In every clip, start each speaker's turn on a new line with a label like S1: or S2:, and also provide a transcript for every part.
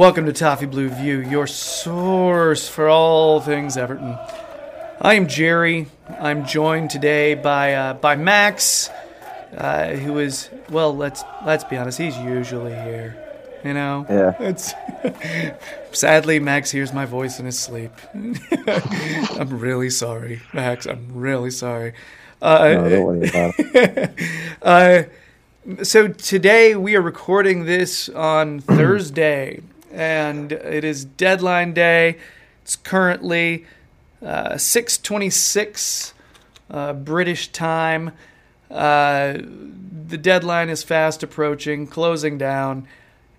S1: Welcome to Toffee Blue View, your source for all things Everton. I am Jerry. I'm joined today by uh, by Max, uh, who is well. Let's let's be honest. He's usually here. You know.
S2: Yeah.
S1: It's sadly Max hears my voice in his sleep. I'm really sorry, Max. I'm really sorry. Uh,
S2: No, don't worry about it.
S1: uh, so today we are recording this on Thursday, and it is deadline day. It's currently uh, six twenty-six uh, British time. Uh, the deadline is fast approaching, closing down.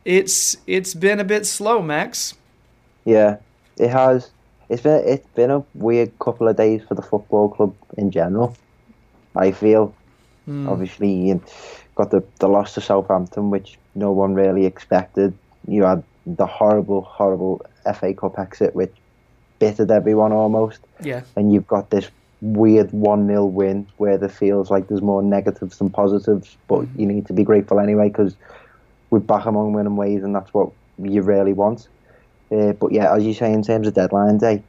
S1: It's it's been a bit slow, Max.
S2: Yeah, it has. It's been it's been a weird couple of days for the football club in general. I feel. Obviously, you got the the loss to Southampton, which no one really expected. You had the horrible, horrible FA Cup exit, which bittered everyone almost.
S1: Yeah,
S2: and you've got this weird 1 0 win where there feels like there's more negatives than positives, but mm. you need to be grateful anyway because we're back among winning ways and that's what you really want. Uh, but yeah, as you say, in terms of deadline day,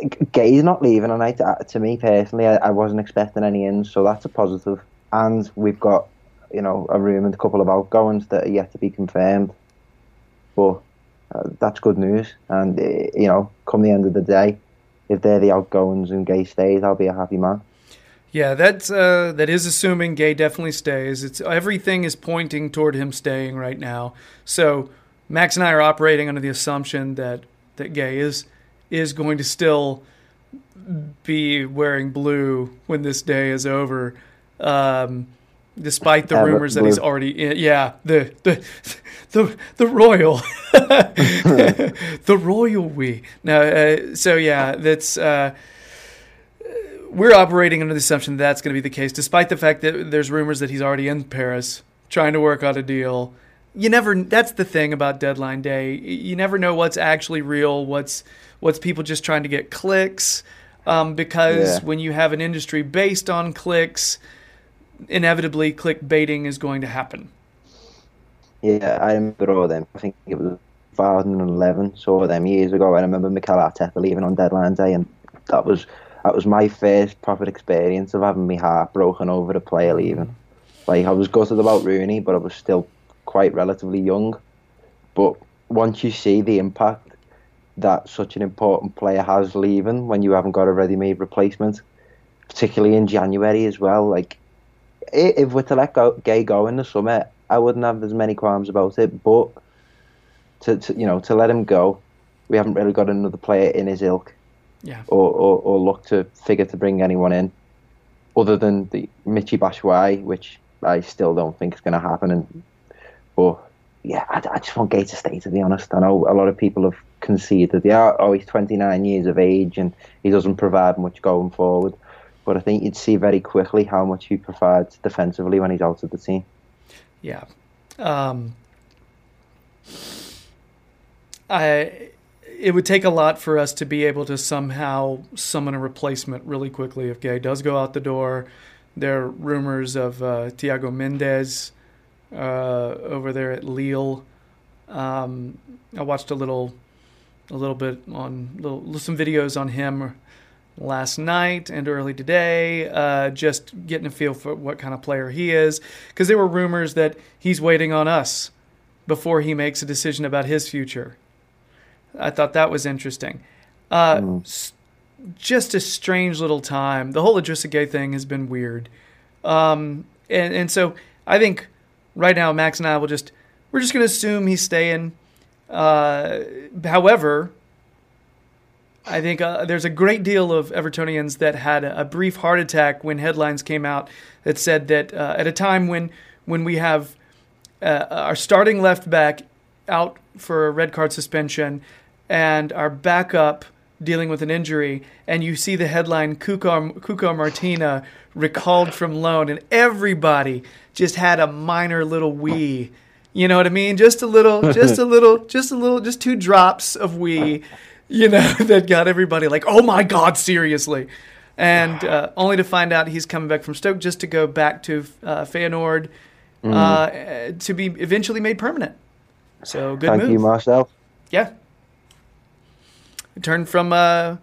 S2: eh, G- Gueye's not leaving, and I, uh, to me personally, I, I wasn't expecting any ins, so that's a positive. And we've got, you know, a rumored couple of outgoings that are yet to be confirmed. But uh, that's good news. And, uh, you know, come the end of the day, if they're the outgoings and Gueye stays, I'll be a happy man.
S1: yeah. That's uh, that is assuming Gueye definitely stays. It's everything is pointing toward him staying right now. So Max and I are operating under the assumption that that Gueye is is going to still be wearing blue when this day is over. Um, despite the rumors that he's already in, yeah the the the the royal. The royal we. Now uh, so yeah that's uh, we're operating under the assumption that that's going to be the case despite the fact that there's rumors that he's already in Paris trying to work out a deal. You never that's the thing about deadline day. You never know what's actually real what's what's people just trying to get clicks. Um, because
S2: Yeah.
S1: when you have an industry based on clicks inevitably clickbaiting is going to happen
S2: Yeah, I remember all them. I think it was 2011, so them years ago. I remember Mikel Arteta leaving on deadline day, and that was that was my first proper experience of having my heart broken over a player leaving. Like I was gutted about Rooney, but I was still quite relatively young. But once you see the impact that such an important player has leaving when you haven't got a ready-made replacement, particularly in January as well, like if we're to let go, Gueye go in the summer, I wouldn't have as many qualms about it. But to, to you know to let him go, we haven't really got another player in his ilk,
S1: yeah
S2: or, or, or look to figure to bring anyone in, other than the Michy Batshuayi, which I still don't think is going to happen. And but yeah, I, I just want Gueye to stay. To be honest, I know a lot of people have conceded, yeah, oh he's 29 years of age and he doesn't provide much going forward. But I think you'd see very quickly how much he provides defensively when he's out of the team.
S1: Yeah. Um, I it would take a lot for us to be able to somehow summon a replacement really quickly if Gueye does go out the door. There are rumors of uh, Thiago Mendes uh, over there at Lille. Um, I watched a little, a little bit on little, some videos on him last night and early today, uh, just getting a feel for what kind of player he is. Because there were rumors that he's waiting on us before he makes a decision about his future. I thought that was interesting. Uh, s- just a strange little time. The whole Idrissa Gueye thing has been weird. Um, and, and so I think right now Max and I will just we're just going to assume he's staying. Uh, however, I think uh, there's a great deal of Evertonians that had a, brief heart attack when headlines came out that said that uh, at a time when when we have uh, our starting left back out for a red card suspension and our backup dealing with an injury, and you see the headline Cuco Martina recalled from loan, and everybody just had a minor little wee. You know what I mean? Just a little, just a little, just a little, just two drops of wee. you know, that got everybody like, oh my God, seriously. And uh, only to find out he's coming back from Stoke just to go back to uh, Feyenoord uh, to be eventually made permanent. So good
S2: Thank
S1: move.
S2: you, Marcel.
S1: Yeah. It turned from, uh,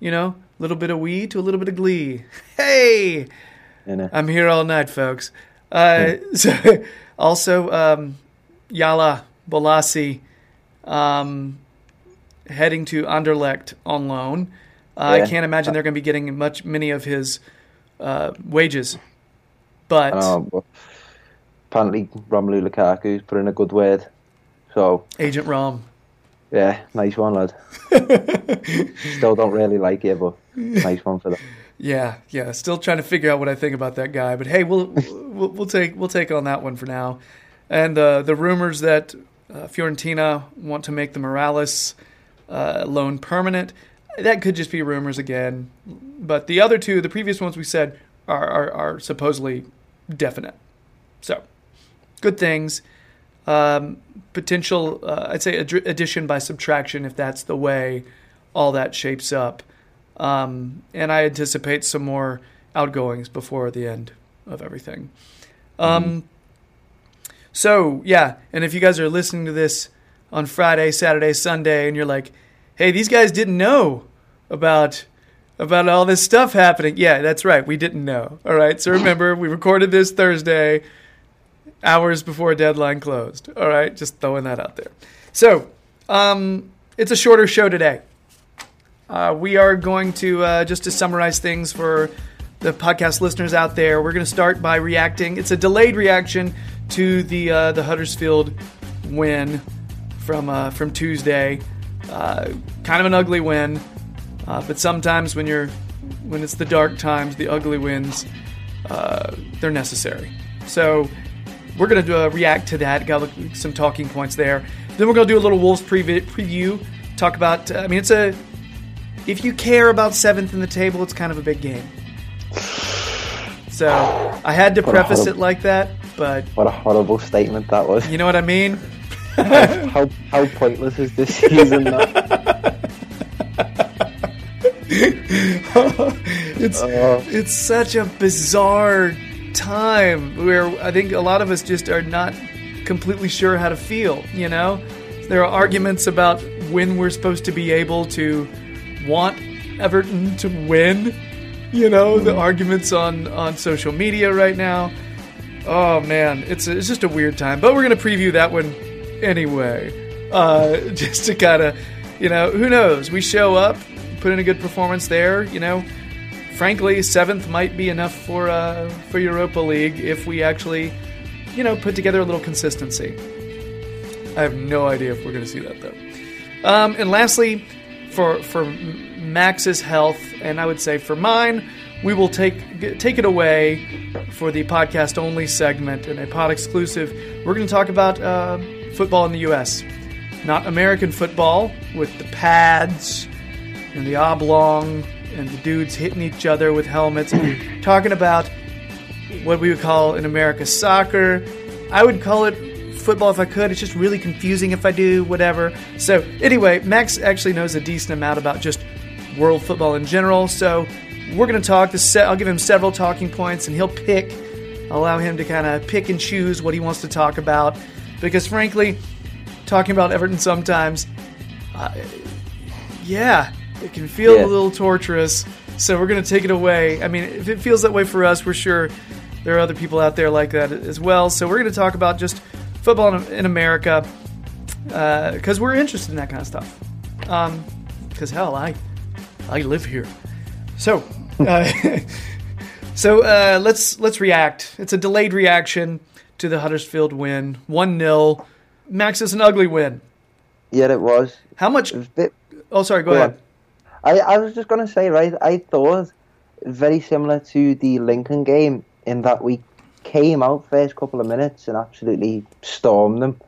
S1: you know, a little bit of wee to a little bit of glee. Hey. I'm here all night, folks. Uh, so, also, um, Yala Bolasie um, heading to Anderlecht on loan. Uh,
S2: Yeah.
S1: I can't imagine they're going to be getting much many of his uh, wages, but
S2: Um, apparently, Romelu Lukaku's put in a good word. So,
S1: Agent Rom.
S2: yeah, nice one, lad. Still don't really like it, but nice one for that.
S1: Yeah, yeah. Still trying to figure out what I think about that guy, but hey, we'll we'll, we'll take we'll take on that one for now. And uh, the rumors that uh, Fiorentina want to make the Mirallas uh, loan permanent, that could just be rumors again. But the other two, the previous ones we said, are are, are supposedly definite. So, good things. Um, potential, uh, I'd say, ad- addition by subtraction if that's the way all that shapes up. Um, and I anticipate some more outgoings before the end of everything. Um, So, yeah, and if you guys are listening to this on Friday, Saturday, Sunday, and you're like, hey, these guys didn't know about about all this stuff happening. Yeah, that's right. We didn't know. All right. So remember, we recorded this Thursday, hours before deadline closed. All right. Just throwing that out there. So, um, it's a shorter show today. Uh, we are going to uh, just to summarize things for the podcast listeners out there. We're going to start by reacting. It's a delayed reaction to the uh, the Huddersfield win from uh, from Tuesday. Uh, kind of an ugly win, uh, but sometimes when you're when it's the dark times, the ugly wins, uh, they're necessary. So we're going to uh, react to that. Got some talking points there. Then we're going to do a little Wolves preview. preview talk about. I mean, it's a if you care about seventh in the table, it's kind of a big game. So I had to
S2: What
S1: preface it like that, but
S2: What a horrible statement that was.
S1: you know what I mean.
S2: How how pointless is this season?
S1: It's
S2: Oh.
S1: it's such a bizarre time where I think a lot of us just are not completely sure how to feel. You know, there are arguments about when we're supposed to be able to want Everton to win. You know, the mm-hmm. arguments on on social media right now. Oh man, it's it's just a weird time. But we're gonna preview that one anyway, uh, just to kind of, you know, who knows? We show up, put in a good performance there. You know, frankly, seventh might be enough for uh, for Europa League if we actually, you know, put together a little consistency. I have no idea if we're going to see that though. Um, and lastly, for for Max's health, and I would say for mine, we will take take it away for the podcast only segment and a pod exclusive. We're going to talk about uh, football in the U.S., not American football with the pads and the oblong and the dudes hitting each other with helmets. talking about what we would call in America soccer. I would call it football if I could. It's just really confusing if I do, whatever. So, anyway, Max actually knows a decent amount about just world football in general. So, we're going to talk. This se- I'll give him several talking points and he'll pick, allow him to kind of pick and choose what he wants to talk about. Because, frankly, talking about Everton sometimes, uh, yeah, it can feel
S2: Yeah.
S1: a little torturous. So we're going to take it away. I mean, if it feels that way for us, we're sure there are other people out there like that as well. So we're going to talk about just football in, in America because we're interested in that kind of stuff. Because hell, I I live here. So uh, so uh, let's let's react. It's a delayed reaction to the Huddersfield win, one 0 Max is an ugly win.
S2: yeah, it was.
S1: How much?
S2: Was bit.
S1: Oh, sorry. Go,
S2: Go
S1: ahead.
S2: on. I, I was just going to say, right, I thought very similar to the Lincoln game in that we came out first couple of minutes and absolutely stormed them.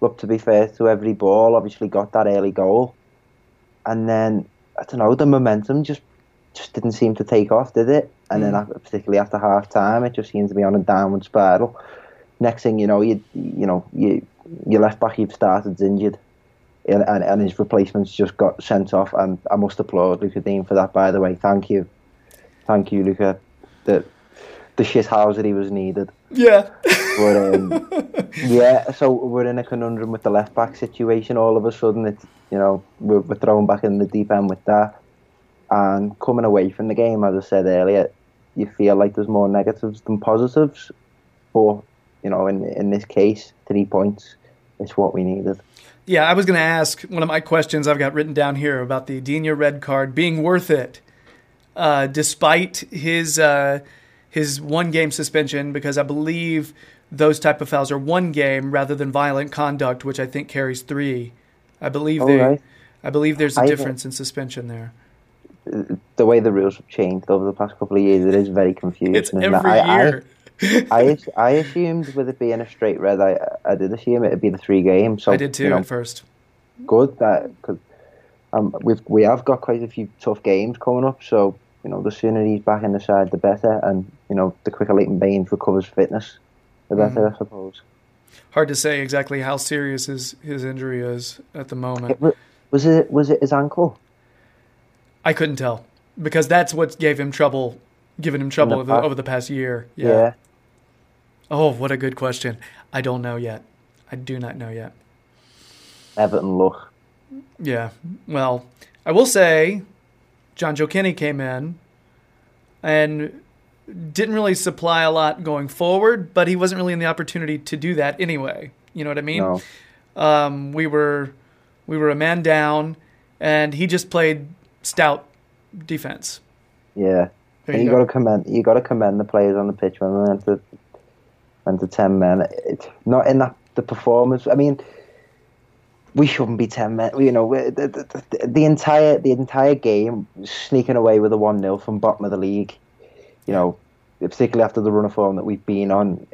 S2: Looked to be fair to every ball, obviously got that early goal. And then, I don't know, the momentum just just didn't seem to take off, did it? And then, hmm. after, particularly after half time, it just seemed to be on a downward spiral. Next thing you know, you you know, you your left back you've started injured. and, and, and his replacements just got sent off. And I must applaud Lucas Digne for that. By the way, thank you, thank you, Luca. The the that he was needed.
S1: Yeah.
S2: But um, yeah, so we're in a conundrum with the left back situation. All of a sudden, it's you know we're, we're thrown back in the deep end with that, and coming away from the game, as I said earlier, you feel like there's more negatives than positives. But you know, in in this case, three points is what we needed.
S1: Yeah, I was going to ask one of my questions I've got written down here about the Digne red card being worth it, uh, despite his uh, his one game suspension, because I believe those type of fouls are one game rather than violent conduct, which I think carries three. I believe
S2: Oh,
S1: they,
S2: right.
S1: I believe there's a
S2: I-
S1: difference in suspension there.
S2: The way the rules have changed over the past couple of years, it is very confusing.
S1: It's every year.
S2: I, I, I assumed with it being a straight red, I, I did assume it'd be the three games. So
S1: I did too
S2: you know,
S1: at first.
S2: good that because um, we've we have got quite a few tough games coming up. So you know, the sooner he's back in the side, the better. And you know, the quicker Leighton Baines recovers fitness, the better,
S1: Mm-hmm.
S2: I suppose.
S1: Hard to say exactly how serious his, his injury is at the moment.
S2: It was it was it his ankle?
S1: I couldn't tell because that's what gave him trouble, given him trouble
S2: the
S1: over, over the past year.
S2: Yeah.
S1: Oh, what a good question. I don't know yet. I do not know yet.
S2: Everton luck.
S1: Yeah. Well, I will say Jonjoe Kenny came in and didn't really supply a lot going forward, but he wasn't really in the opportunity to do that anyway. You know what I mean?
S2: No.
S1: Um, we were we were a man down and he just played stout defense.
S2: Yeah.
S1: There
S2: and
S1: you
S2: you
S1: go.
S2: got to commend you got to commend the players on the pitch when they went to went the ten men. It, not in that the performance. I mean, we shouldn't be ten men. You know, the, the, the, entire the entire game sneaking away with a one 0 from bottom of the league. You know, particularly after the run of form that we've been on,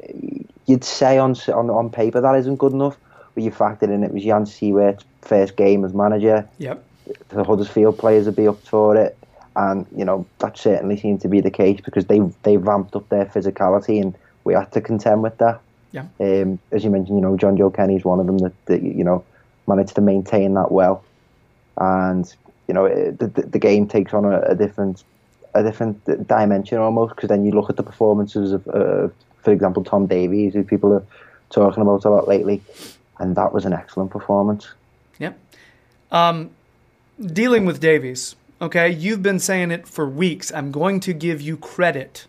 S2: you'd say on on on paper that isn't good enough. But you factored in it was Jan Siewert's first game as manager
S1: Yep.
S2: the Huddersfield players would be up for it, and you know that certainly seemed to be the case because they they ramped up their physicality, and we had to contend with that.
S1: Yeah.
S2: Um, as you mentioned, you know Jonjoe Kenny's one of them that, that you know managed to maintain that well, and you know it, the the game takes on a, a different a different dimension almost because then you look at the performances of, uh, for example, Tom Davies, who people are talking about a lot lately, and that was an excellent performance.
S1: Yep. Um, dealing with Davies, okay, you've been saying it for weeks. I'm going to give you credit.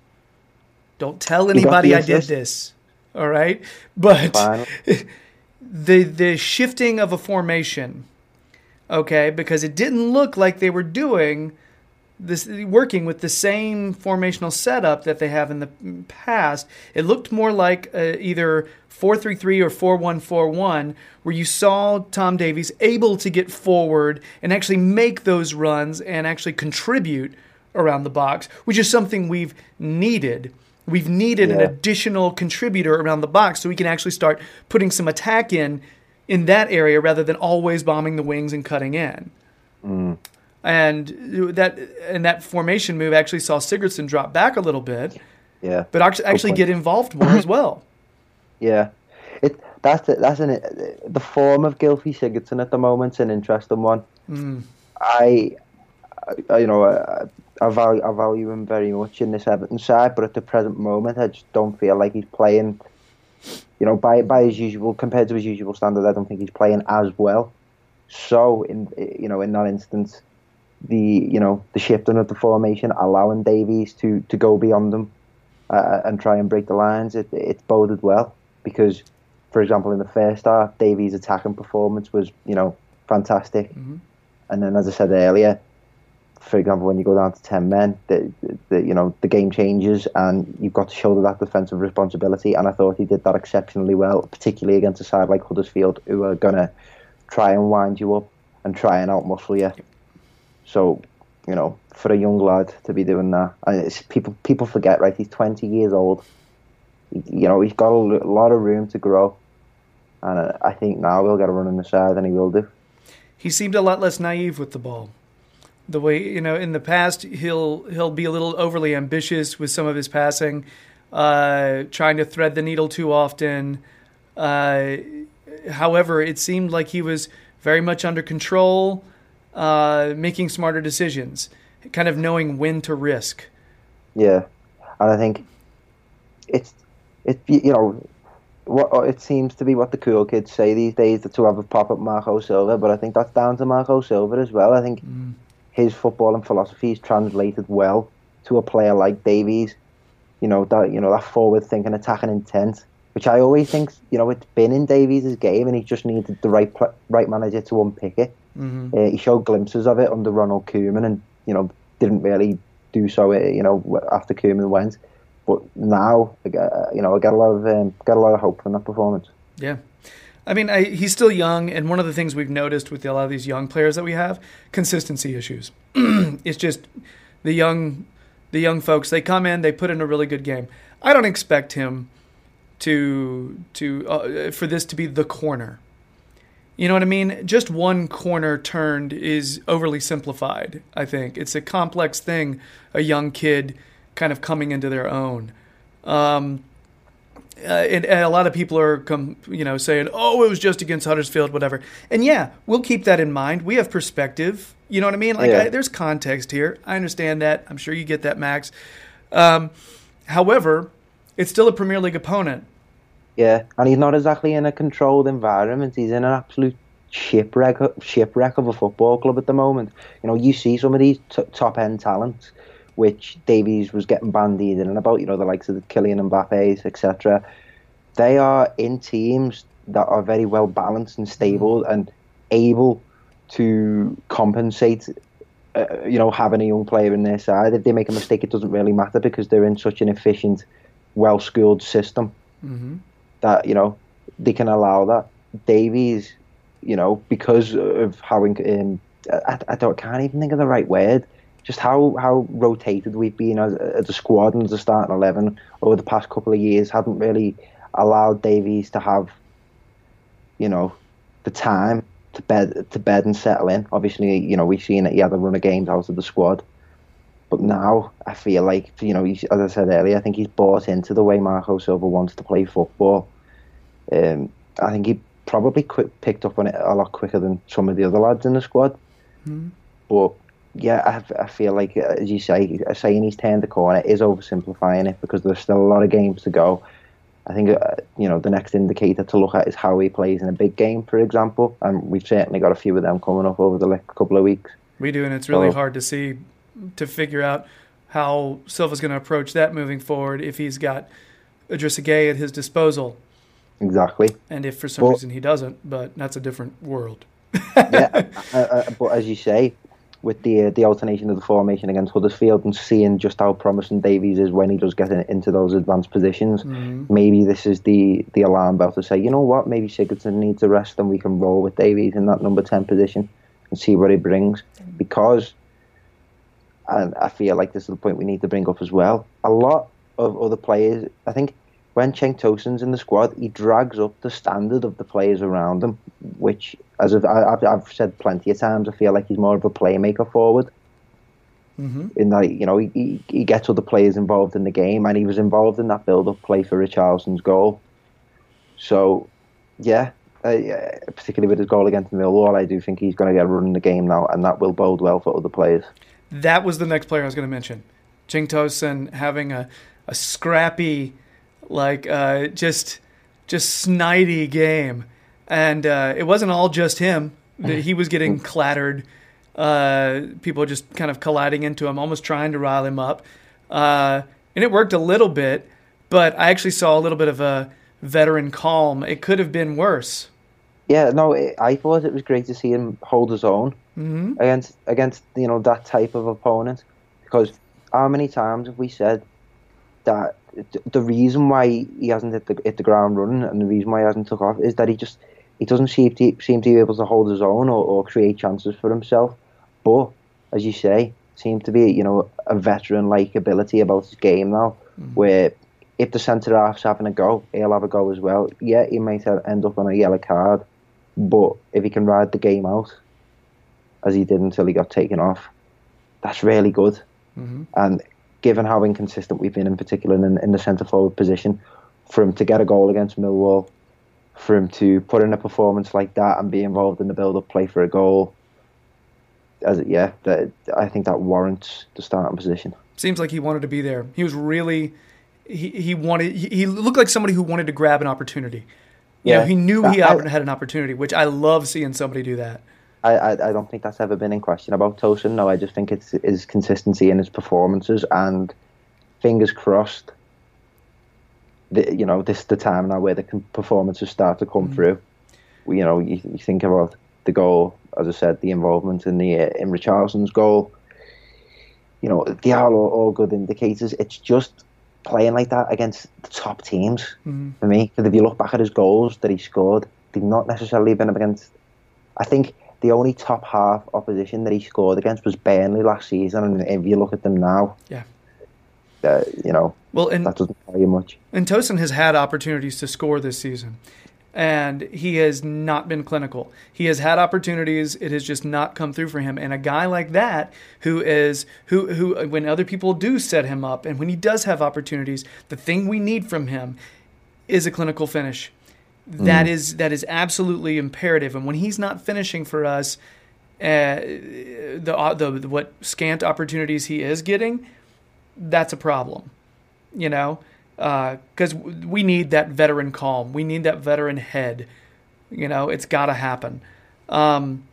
S1: Don't tell anybody I did this. All right? But
S2: Fine.
S1: the the shifting of a formation, okay, because it didn't look like they were doing this working with the same formational setup that they have in the past. It looked more like uh, either 4-3-3 or 4-1-4-1 where you saw Tom Davies able to get forward and actually make those runs and actually contribute around the box, which is something we've needed. We've needed an additional contributor around the box so we can actually start putting some attack in in that area rather than always bombing the wings and cutting in. Mm. And that and that formation move actually saw Sigurdsson drop back a little bit,
S2: Yeah.
S1: but actually, actually get involved more as well.
S2: Yeah, it that's the, that's an the form of Gylfi Sigurdsson at the moment's an interesting one. Mm. I, I, you know, I, I value I value him very much in this Everton side, but at the present moment, I just don't feel like he's playing. You know, by by his usual compared to his usual standard, I don't think he's playing as well. So, in you know, in that instance, the you know the shifting of the formation, allowing Davies to to go beyond them uh, and try and break the lines, it it boded well because, for example, in the first half, Davies' attacking performance was you know fantastic, and then as I said earlier, for example, when you go down to ten men, the, the you know the game changes and you've got to shoulder that defensive responsibility. And I thought he did that exceptionally well, particularly against a side like Huddersfield, who are gonna try and wind you up and try and outmuscle you. So, you know, for a young lad to be doing that, and people people forget, right? He's twenty years old. You know, he's got a lot of room to grow, and I think now he'll get a run in the side, and he will do.
S1: He seemed a lot less naive with the ball. The way you know, in the past, he'll he'll be a little overly ambitious with some of his passing, uh, trying to thread the needle too often. Uh, however, it seemed like he was very much under control, uh, making smarter decisions, kind of knowing when to risk.
S2: Yeah, and I think it's it you know what it seems to be what the cool kids say these days to have a pop up Marco Silva, but I think that's down to Marco Silva as well. I think mm. His football and philosophy is translated well to a player like Davies. You know that you know that forward thinking, attacking intent, which I always think you know it's been in Davies' game, and he just needed the right right manager to unpick it. Mm-hmm. Uh, he showed glimpses of it under Ronald Koeman, and you know didn't really do so. Uh, you know after Koeman went, but now uh, you know I got a lot of um, got a lot of hope from that performance.
S1: Yeah. I mean, I, he's still young, and one of the things we've noticed with a lot of these young players that we have, consistency issues. it's just the young, the young folks. They come in, they put in a really good game. I don't expect him to to uh, for this to be the corner. You know what I mean? Just one corner turned is overly simplified. I think it's a complex thing. A young kid kind of coming into their own. Um, uh, and, and, a lot of people are, come, you know, saying, "Oh, it was just against Huddersfield, whatever." And yeah, we'll keep that in mind. We have perspective. You know what I mean? Like, yeah. I, there's context here. I understand that. I'm sure you get that, Max. Um, however, it's still a Premier League opponent.
S2: Yeah, and he's not exactly in a controlled environment. He's in an absolute shipwreck, shipwreck of a football club at the moment. You know, you see some of these t- top end talents, which Davies was getting bandied in and about. You know, the likes of the Kylian Mbappe's, etc. They are in teams that are very well balanced and stable mm. and able to compensate. Uh, you know, having a young player in their side. If they make a mistake, it doesn't really matter because they're in such an efficient, well schooled system. Mm-hmm that you know they can allow that. Davies, you know, because of how um, I, I don't can't even think of the right word. Just how, how rotated we've been as, as a squad and as a starting eleven over the past couple of years hadn't really allowed Davies to have, you know, the time to bed to bed and settle in. Obviously, you know we've seen that he had a run of games out of the squad, but now I feel like you know, as I said earlier, I think he's bought into the way Marco Silva wants to play football. Um, I think he probably quick, picked up on it a lot quicker than some of the other lads in the squad. Mm. But yeah, I, I, feel like, as you say, saying he's turned the corner is oversimplifying it because there's still a lot of games to go. I think uh, you know the next indicator to look at is how he plays in a big game, for example, and we've certainly got a few of them coming up over the next couple of weeks.
S1: We do, and it's really so, hard to see to figure out how Silva's going to approach that moving forward if he's got Idrissa Gueye at his disposal.
S2: Exactly.
S1: And if for some but, reason he doesn't, but that's a different world.
S2: yeah, uh, uh, but as you say, with the uh, the alternation of the formation against Huddersfield and seeing just how promising Davies is when he does get in, into those advanced positions, mm-hmm. maybe this is the the alarm bell to say, you know what, maybe Sigurdsson needs a rest and we can roll with Davies in that number ten position and see what he brings. Because, and I feel like this is the point we need to bring up as well. A lot of other players, I think when Cenk Tosun's in the squad, he drags up the standard of the players around him, which, as I've, I've said plenty of times, I feel like he's more of a playmaker forward. Mm-hmm. In that, you know, he, he gets other players involved in the game, and he was involved in that build-up play for Richarlison's goal. So, yeah, uh, particularly with his goal against Millwall, I do think he's going to get a run in the game now, and that will bode well for other players.
S1: That was the next player I was going to mention. Cenk Tosun having a, a scrappy like uh, just just snidey game, and uh, it wasn't all just him. He was getting clattered. Uh, people just kind of colliding into him, almost trying to rile him up, uh, and it worked a little bit. But I actually saw a little bit of a veteran calm. It could have been worse.
S2: Yeah, no, I thought it was great to see him hold his own mm-hmm. against against you know that type of opponent. Because how many times have we said that the reason why he hasn't hit the, hit the ground running and the reason why he hasn't took off is that he just he doesn't seem to seem to be able to hold his own or, or create chances for himself. But as you say, seems to be you know a veteran like ability about his game now, mm-hmm. where if the centre half's having a go, he'll have a go as well. Yeah, he might end up on a yellow card, but if he can ride the game out, as he did until he got taken off, that's really good. Mm-hmm. And given how inconsistent we've been, in particular in, in the centre forward position, for him to get a goal against Millwall for him to put in a performance like that and be involved in the build-up play for a goal, as it, yeah, that, I think that warrants the starting position.
S1: Seems like he wanted to be there. He was really he, he wanted he, he looked like somebody who wanted to grab an opportunity. You know,
S2: Yeah.
S1: he knew he
S2: I-
S1: had an opportunity, which I love seeing somebody do that.
S2: I, I, I don't think that's ever been in question about Tosun. No, I just think it's his consistency in his performances and fingers crossed. The, you know, this is the time now where the performances start to come through. You know, you, you think about the goal, as I said, the involvement in the uh, in Richarlison's goal. You know, they are all, all good indicators. It's just playing like that against the top teams for me. Because if you look back at his goals that he scored, they've not necessarily been against. I think the only top half opposition that he scored against was Burnley last season, and if you look at them now,
S1: Yeah.
S2: uh, you know
S1: Well, and
S2: that doesn't tell you much.
S1: And Tosun has had opportunities to score this season, and he has not been clinical. He has had opportunities; it has just not come through for him. And a guy like that, who is who who when other people do set him up, and when he does have opportunities, the thing we need from him is a clinical finish. That is that is absolutely imperative. And when he's not finishing for us, uh, the, uh, the the what scant opportunities he is getting, that's a problem you know, because we need that veteran calm. We need that veteran head. You know, it's got to happen. Um,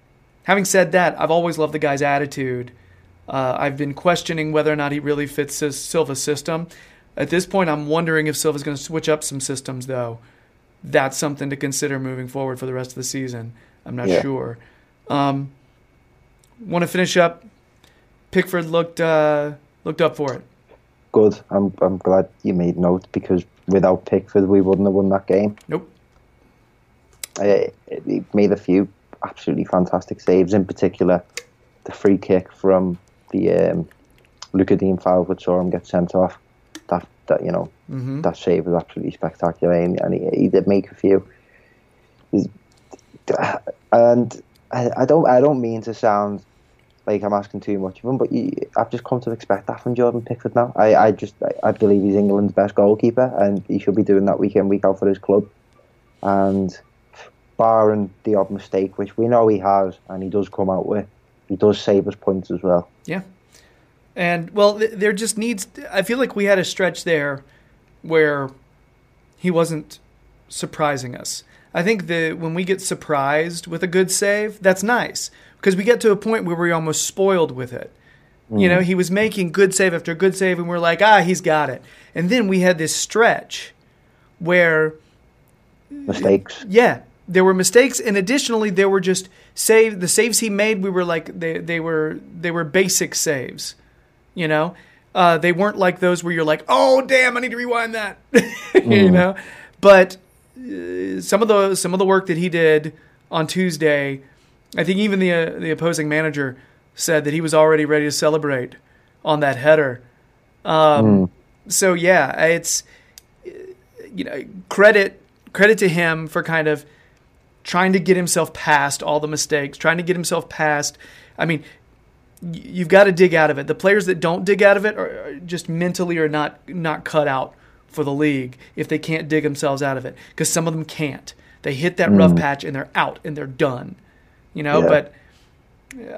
S1: having said that, I've always loved the guy's attitude. Uh, I've been questioning whether or not he really fits Silva's system. At this point, I'm wondering if Silva's going to switch up some systems, though. That's something to consider moving forward for the rest of the season. I'm not
S2: Yeah.
S1: sure. Um, Want to finish up? Pickford looked uh, looked up for it.
S2: Good. I'm I'm glad you made note because without Pickford, we wouldn't have won that game.
S1: Nope.
S2: Uh, he made a few absolutely fantastic saves. In particular, the free kick from the um, Lucas Digne foul, which saw him get sent off. That you know
S1: Mm-hmm.
S2: that save was absolutely spectacular, and, and he, he did make a few. He's- and I, I don't I don't mean to sound like I'm asking too much of him, but you, I've just come to expect that from Jordan Pickford now. I, I just I, I believe he's England's best goalkeeper, and he should be doing that week in week out for his club. And barring the odd mistake, which we know he has, and he does come out with, he does save us points as well.
S1: Yeah. And well, there just needs. I feel like we had a stretch there where he wasn't surprising us. I think that when we get surprised with a good save, that's nice because we get to a point where we're almost spoiled with it. You know, he was making good save after good save, and we're like, ah, he's got it. And then we had this stretch where
S2: Mistakes.
S1: yeah, there were mistakes, and additionally, there were just save the saves he made. We were like they they were they were basic saves, you know. Uh, they weren't like those where you're like, oh damn, I need to rewind that, you know. But uh, some of the some of the work that he did on Tuesday, I think even the uh, the opposing manager said that he was already ready to celebrate on that header. Um, So yeah, it's you know credit credit to him for kind of trying to get himself past all the mistakes, trying to get himself past. I mean, you've got to dig out of it. The players that don't dig out of it are are just mentally are not not cut out for the league if they can't dig themselves out of it because some of them can't. They hit that rough mm. patch and they're out and they're done. You know,
S2: Yeah.
S1: but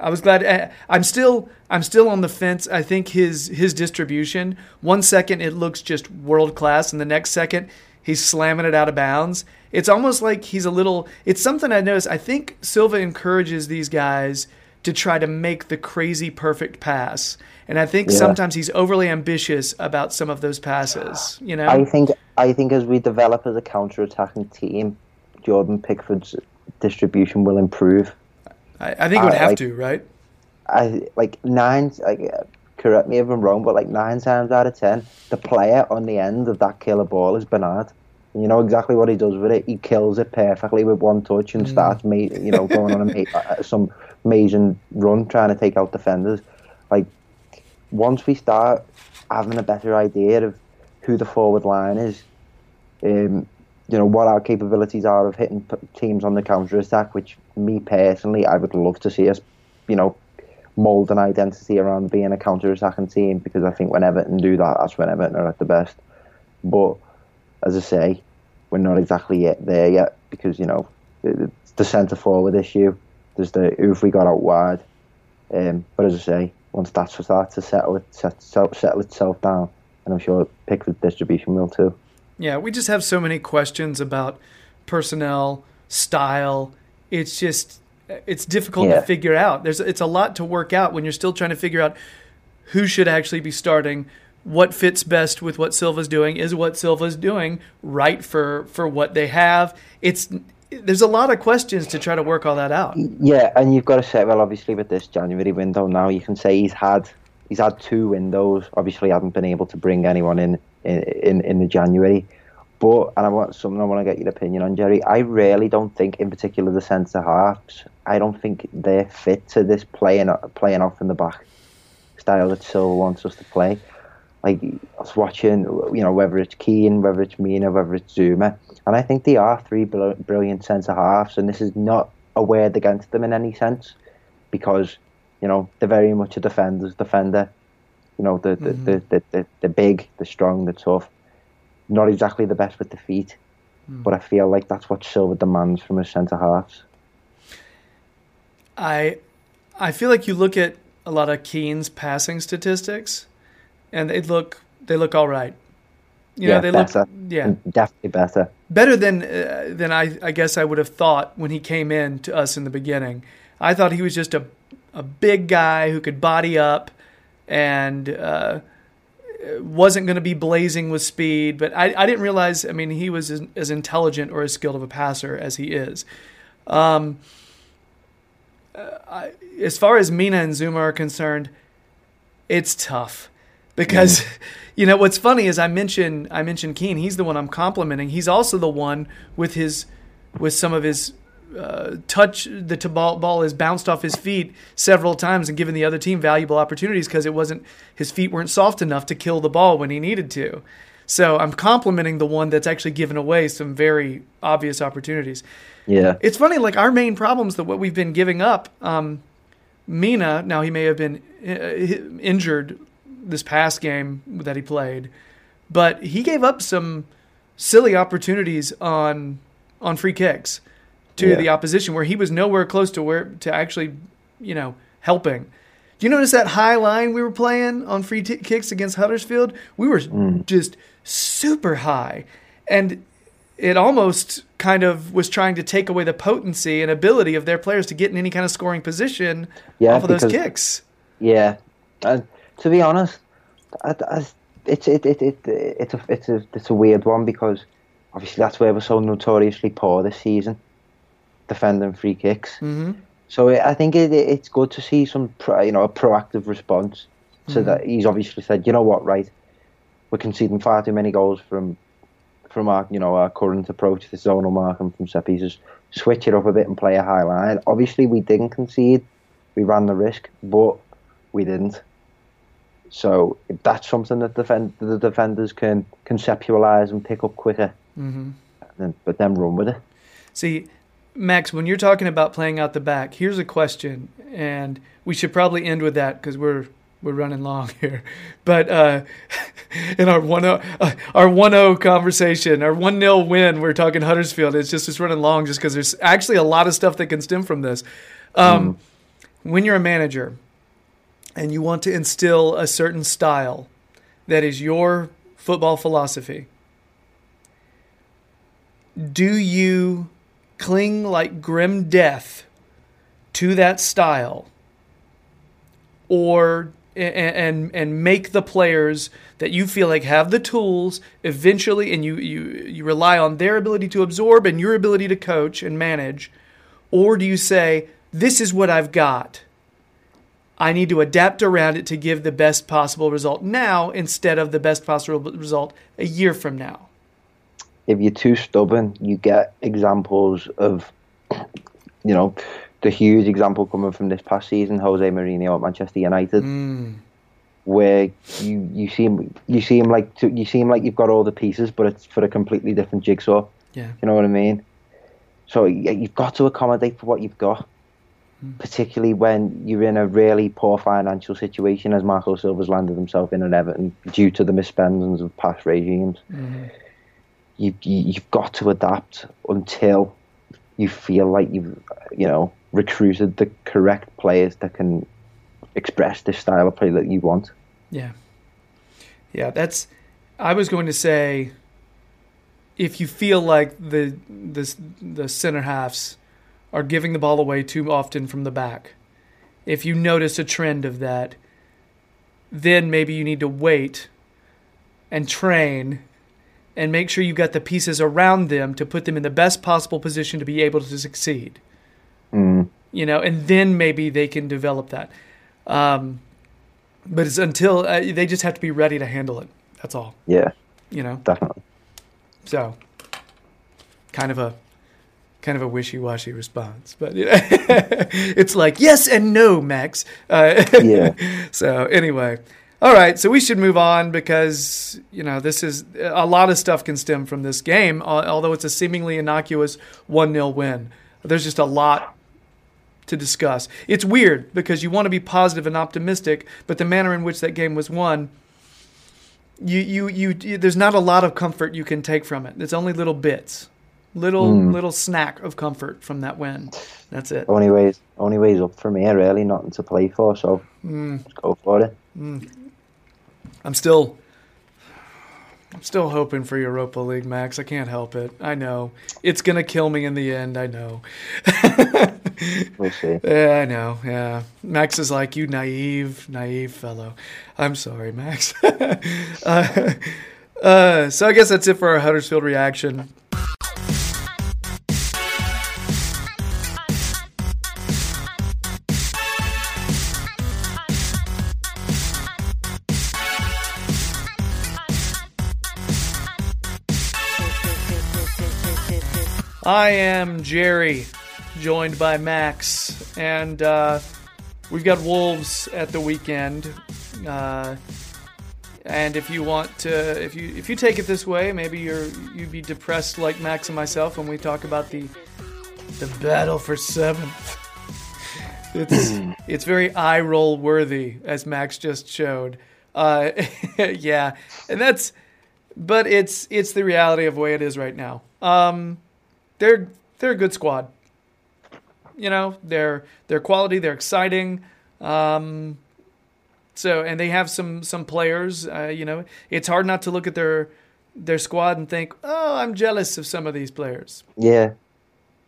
S1: I was glad. I- I'm still I'm still on the fence. I think his his distribution. One second it looks just world class, and the next second he's slamming it out of bounds. It's almost like he's a little. It's something I noticed. I think Silva encourages these guys to try to make the crazy perfect pass, and I think
S2: Yeah.
S1: sometimes he's overly ambitious about some of those passes. You know,
S2: I think I think as we develop as a counter-attacking team, Jordan Pickford's distribution will improve.
S1: I, I think it would
S2: I
S1: have
S2: like-
S1: to, right?
S2: I like nine. Like, correct me if I'm wrong, but like nine times out of ten, the player on the end of that killer ball is Bernard. And you know exactly what he does with it. He kills it perfectly with one touch and starts, ma- you know, going on a ma- uh, some amazing run trying to take out defenders. Like once we start having a better idea of who the forward line is, um, you know what our capabilities are of hitting teams on the counter attack. Which me personally, I would love to see us, you know, mould an identity around being a counter attacking team because I think when Everton do that, that's when Everton are at the best. But as I say, we're not exactly yet there yet. because you know it's the centre forward issue. There's the if we got out wide. Um, but as I say, once that starts to settle it, settle itself down, and I'm sure Pickford distribution will too.
S1: Yeah, we just have so many questions about personnel, style. It's just it's difficult
S2: Yeah.
S1: to figure out. There's it's a lot to work out when you're still trying to figure out who should actually be starting, what fits best with what Silva's doing, is what Silva's doing right for for what they have. It's there's a lot of questions to try to work all that out.
S2: Yeah, and you've got to say, well, obviously with this January window now, you can say he's had he's had two windows. Obviously, hasn't been able to bring anyone in in in, in the January. But and I want something I want to get your opinion on, Jerry. I really don't think, in particular, the centre halves. I don't think they're fit to this playing playing off in the back style that Silva wants us to play. Like I was watching, you know, whether it's Keane, whether it's Mina, whether it's Zouma, and I think they are three br- brilliant centre halves, and this is not a word against them in any sense, because you know they're very much a defender's defender. You know, the the, the, the, the, the big, the strong, the tough. Not exactly the best with the feet, mm. but I feel like that's what Silva demands from his centre halves.
S1: I I feel like you look at a lot of Keane's passing statistics, and they look they look all right. You know,
S2: Yeah,
S1: they
S2: better.
S1: look yeah
S2: Definitely better.
S1: better than uh, than I I guess I would have thought when he came in to us in the beginning. I thought he was just a a big guy who could body up and uh, wasn't going to be blazing with speed. But I, I didn't realize. I mean, he was as, as intelligent or as skilled of a passer as he is. Um, uh, I, as far as Mina and Zouma are concerned, it's tough because you know what's funny is I mentioned I mentioned Keane. He's the one I'm complimenting. He's also the one with his with some of his uh, touch. The t- ball ball is bounced off his feet several times and given the other team valuable opportunities because it wasn't his feet weren't soft enough to kill the ball when he needed to. So I'm complimenting the one that's actually given away some very obvious opportunities.
S2: Yeah.
S1: It's funny, like our main problems that what we've been giving up. Um, Mina, now he may have been uh, injured this past game that he played, but he gave up some silly opportunities on on free kicks to
S2: Yeah.
S1: the opposition where he was nowhere close to where to actually, you know, helping. Do you notice that high line we were playing on free t- kicks against Huddersfield? We were mm. just super high, and it almost kind of was trying to take away the potency and ability of their players to get in any kind of scoring position
S2: Yeah,
S1: off of those kicks.
S2: Yeah, to be honest, I, I, it's it, it, it, it's a it's a it's a weird one because obviously that's where we're so notoriously poor this season, defending free kicks.
S1: hmm
S2: So I think it, it's good to see some pro, you know a proactive response. So that he's obviously said, you know what, right, we're conceding far too many goals from from our you know our current approach to zonal marking from set pieces. Switch it up a bit and play a high line. Obviously, we didn't concede. We ran the risk, but we didn't. So if that's something that defend, the defenders can conceptualize and pick up quicker,
S1: hmm
S2: then but then run with it.
S1: See, Max, when you're talking about playing out the back, here's a question, and we should probably end with that because we're we're running long here. But uh, in our one uh, our one zero conversation, our one 0 win, we're talking Huddersfield. It's just it's running long just because there's actually a lot of stuff that can stem from this. Um, When you're a manager and you want to instill a certain style that is your football philosophy, do you cling like grim death to that style? Or and, and make the players that you feel like have the tools eventually and you, you you rely on their ability to absorb and your ability to coach and manage or do you say this is what I've got I need to adapt around it to give the best possible result now instead of the best possible result a year from now
S2: if you're too stubborn, you get examples of, you know, the huge example coming from this past season, Jose Mourinho at Manchester United, mm. where you you seem you seem like to, you seem like you've got all the pieces, but it's for a completely different jigsaw.
S1: yeah
S2: You know what I mean? So you've got to accommodate for what you've got, Hmm. particularly when you're in a really poor financial situation, as Marco Silva's landed himself in at Everton due to the misspendings of past regimes. Mm-hmm. You, you you've got to adapt until you feel like you've you know recruited the correct players that can express the style of play that you want.
S1: Yeah. Yeah, that's I was going to say if you feel like the the the center halves are giving the ball away too often from the back. If you notice a trend of that, then maybe you need to wait and train and make sure you got the pieces around them to put them in the best possible position to be able to succeed.
S2: Mm.
S1: You know, and then maybe they can develop that. Um, but it's until uh, they just have to be ready to handle it. That's all.
S2: Yeah,
S1: You know.
S2: definitely.
S1: So, kind of a kind of a wishy-washy response, but you know, it's like yes and no, Max. Uh,
S2: Yeah.
S1: so anyway, all right. So we should move on because you know this is a lot of stuff can stem from this game. Although it's a seemingly innocuous one 0 win, there's just a lot to discuss. It's weird because you want to be positive and optimistic, but the manner in which that game was won you, you, you, you, there's not a lot of comfort you can take from it. It's only little bits, little, little snack of comfort from that win. That's it.
S2: Only ways, only ways up for me. Really, nothing to play for. So let's go for it.
S1: I'm still, I'm still hoping for Europa League, Max. I can't help it. I know it's gonna kill me in the end. I know.
S2: We'll see.
S1: Yeah, I know. Yeah, Max is like you, naive, naive fellow. I'm sorry, Max. uh, uh, so I guess that's it for our Huddersfield reaction. I am Jerry, joined by Max, and uh, we've got Wolves at the weekend. Uh, and if you want to, if you if you take it this way, maybe you're you'd be depressed like Max and myself when we talk about the the battle for seventh. It's it's very eye roll worthy, as Max just showed. Uh, yeah, and that's, but it's it's the reality of the way it is right now. Um, they're they're a good squad. You know, they're they're quality, they're exciting. Um, so and they have some some players. Uh, you know, it's hard not to look at their their squad and think, oh, I'm jealous of some of these players.
S2: Yeah,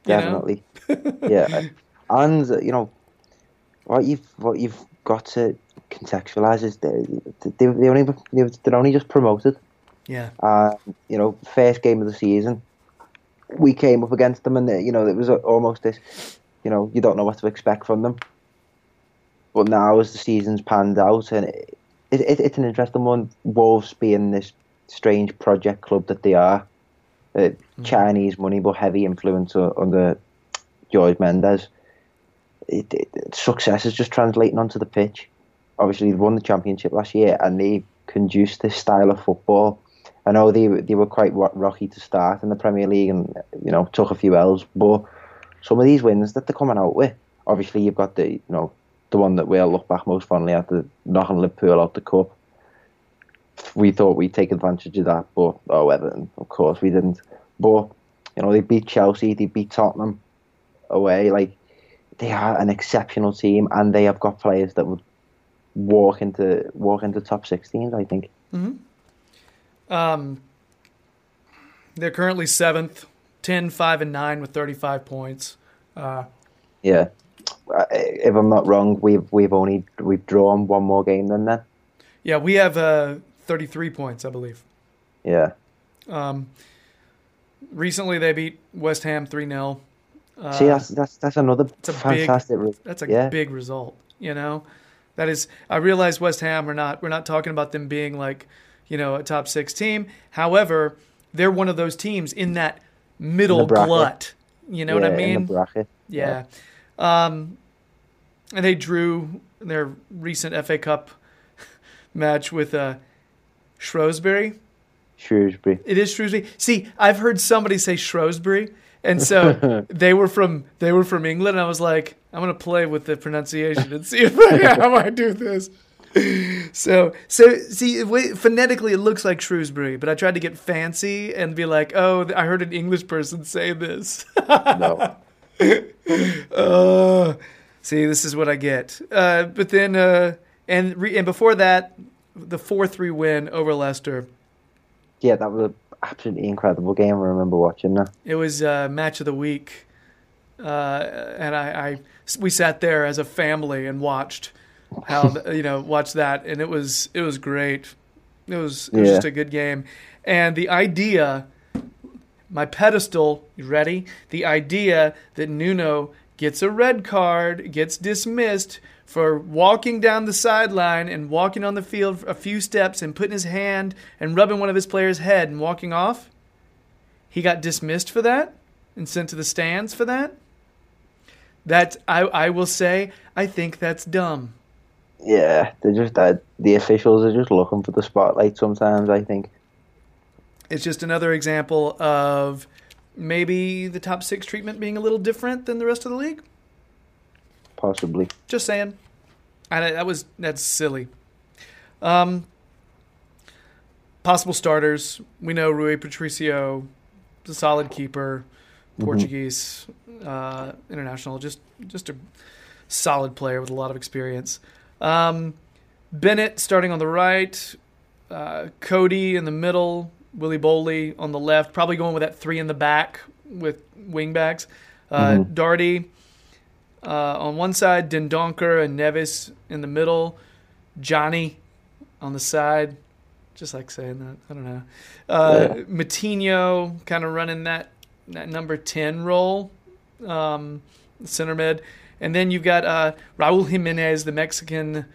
S1: You know?
S2: definitely. yeah, and uh, you know what you've what you've got to contextualize is they they, they only they, they're only just promoted.
S1: Yeah,
S2: Uh, you know, first game of the season, we came up against them, and uh, you know it was almost this. You know, you don't know what to expect from them. But now, as the season's panned out, and it, it, it's an interesting one. Wolves being this strange project club that they are, uh, Chinese money but heavy influence under George Mendes. It, it, success is just translating onto the pitch. Obviously, they won the championship last year, and they conduced this style of football. I know they they were quite rocky to start in the Premier League, and you know took a few L's. But some of these wins that they're coming out with, obviously you've got the you know the one that we'll look back most fondly at the knocking Liverpool out the cup. We thought we'd take advantage of that, but oh Everton, of course we didn't. But you know they beat Chelsea, they beat Tottenham away. Like they are an exceptional team, and they have got players that would walk into walk into top 16s. I think. Mm-hmm.
S1: Um, they're currently seventh, 10, 5, and nine with 35 points. Uh,
S2: Yeah. If I'm not wrong, we've we've only we've drawn one more game than that.
S1: yeah, we have uh, 33 points, I believe.
S2: Yeah.
S1: Um, recently, they beat West Ham 3 0. Uh,
S2: See, that's that's that's another
S1: a big-
S2: fantastic. re-
S1: That's a
S2: yeah.
S1: big result, you know. That is, I realize West Ham are not. We're not talking about them being like, you know, a top six team. However, they're one of those teams in that middle
S2: bracket.
S1: glut. You know what I mean?
S2: bracket.
S1: Yeah. Um, and they drew their recent FA Cup match with uh, Shrewsbury.
S2: Shrewsbury.
S1: It is Shrewsbury. See, I've heard somebody say Shrewsbury, and so they were from they were from England. And I was like, I'm gonna play with the pronunciation and see if I, how I do this. So, so see, phonetically it looks like Shrewsbury, but I tried to get fancy and be like, "Oh, I heard an English person say this."
S2: No.
S1: Uh, see, this is what I get. Uh, but then, uh, and re- and before that, the four three win over Leicester.
S2: Yeah, that was an absolutely incredible game. I remember watching that.
S1: It was uh, match of the week, uh, and I, I we sat there as a family and watched how you know watch that, and it was it was great. It was it was
S2: Yeah.
S1: just a good game, and the idea, my pedestal. You ready? The idea that Nuno gets a red card, gets dismissed for walking down the sideline and walking on the field a few steps and putting his hand and rubbing one of his players' head and walking off. He got dismissed for that and sent to the stands for that. That I I will say I think that's dumb.
S2: Yeah, they're just uh, the officials are just looking for the spotlight sometimes. I think.
S1: It's just another example of maybe the top six treatment being a little different than the rest of the league.
S2: Possibly.
S1: Just saying. I, that was that's silly. Um, possible starters. We know Rui Patricio, the solid keeper, Portuguese uh, international, just just a solid player with a lot of experience. Um, Bennett starting on the right, uh, Coady in the middle, Willy Boly on the left. Probably going with that three in the back with wingbacks. Uh, Doherty uh, on one side, Dendoncker and Neves in the middle, Jonny on the side. Just like saying that, I don't know. Uh,
S2: Yeah.
S1: Moutinho kind of running that that number ten role, um, center mid, and then you've got uh, Raúl Jimenez, the Mexican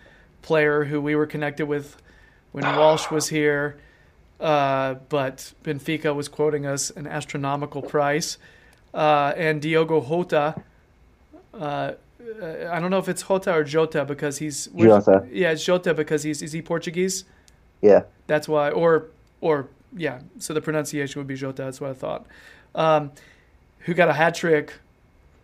S1: player who we were connected with when Walsh was here. Uh, but Benfica was quoting us an astronomical price. Uh, and Diogo Jota, uh, uh, I don't know if it's Jota or Jota because he's
S2: Jota.
S1: Yeah, it's Jota because he's is he Portuguese?
S2: Yeah.
S1: That's why, or or yeah. So the pronunciation would be Jota. That's what I thought. Um, who got a hat trick?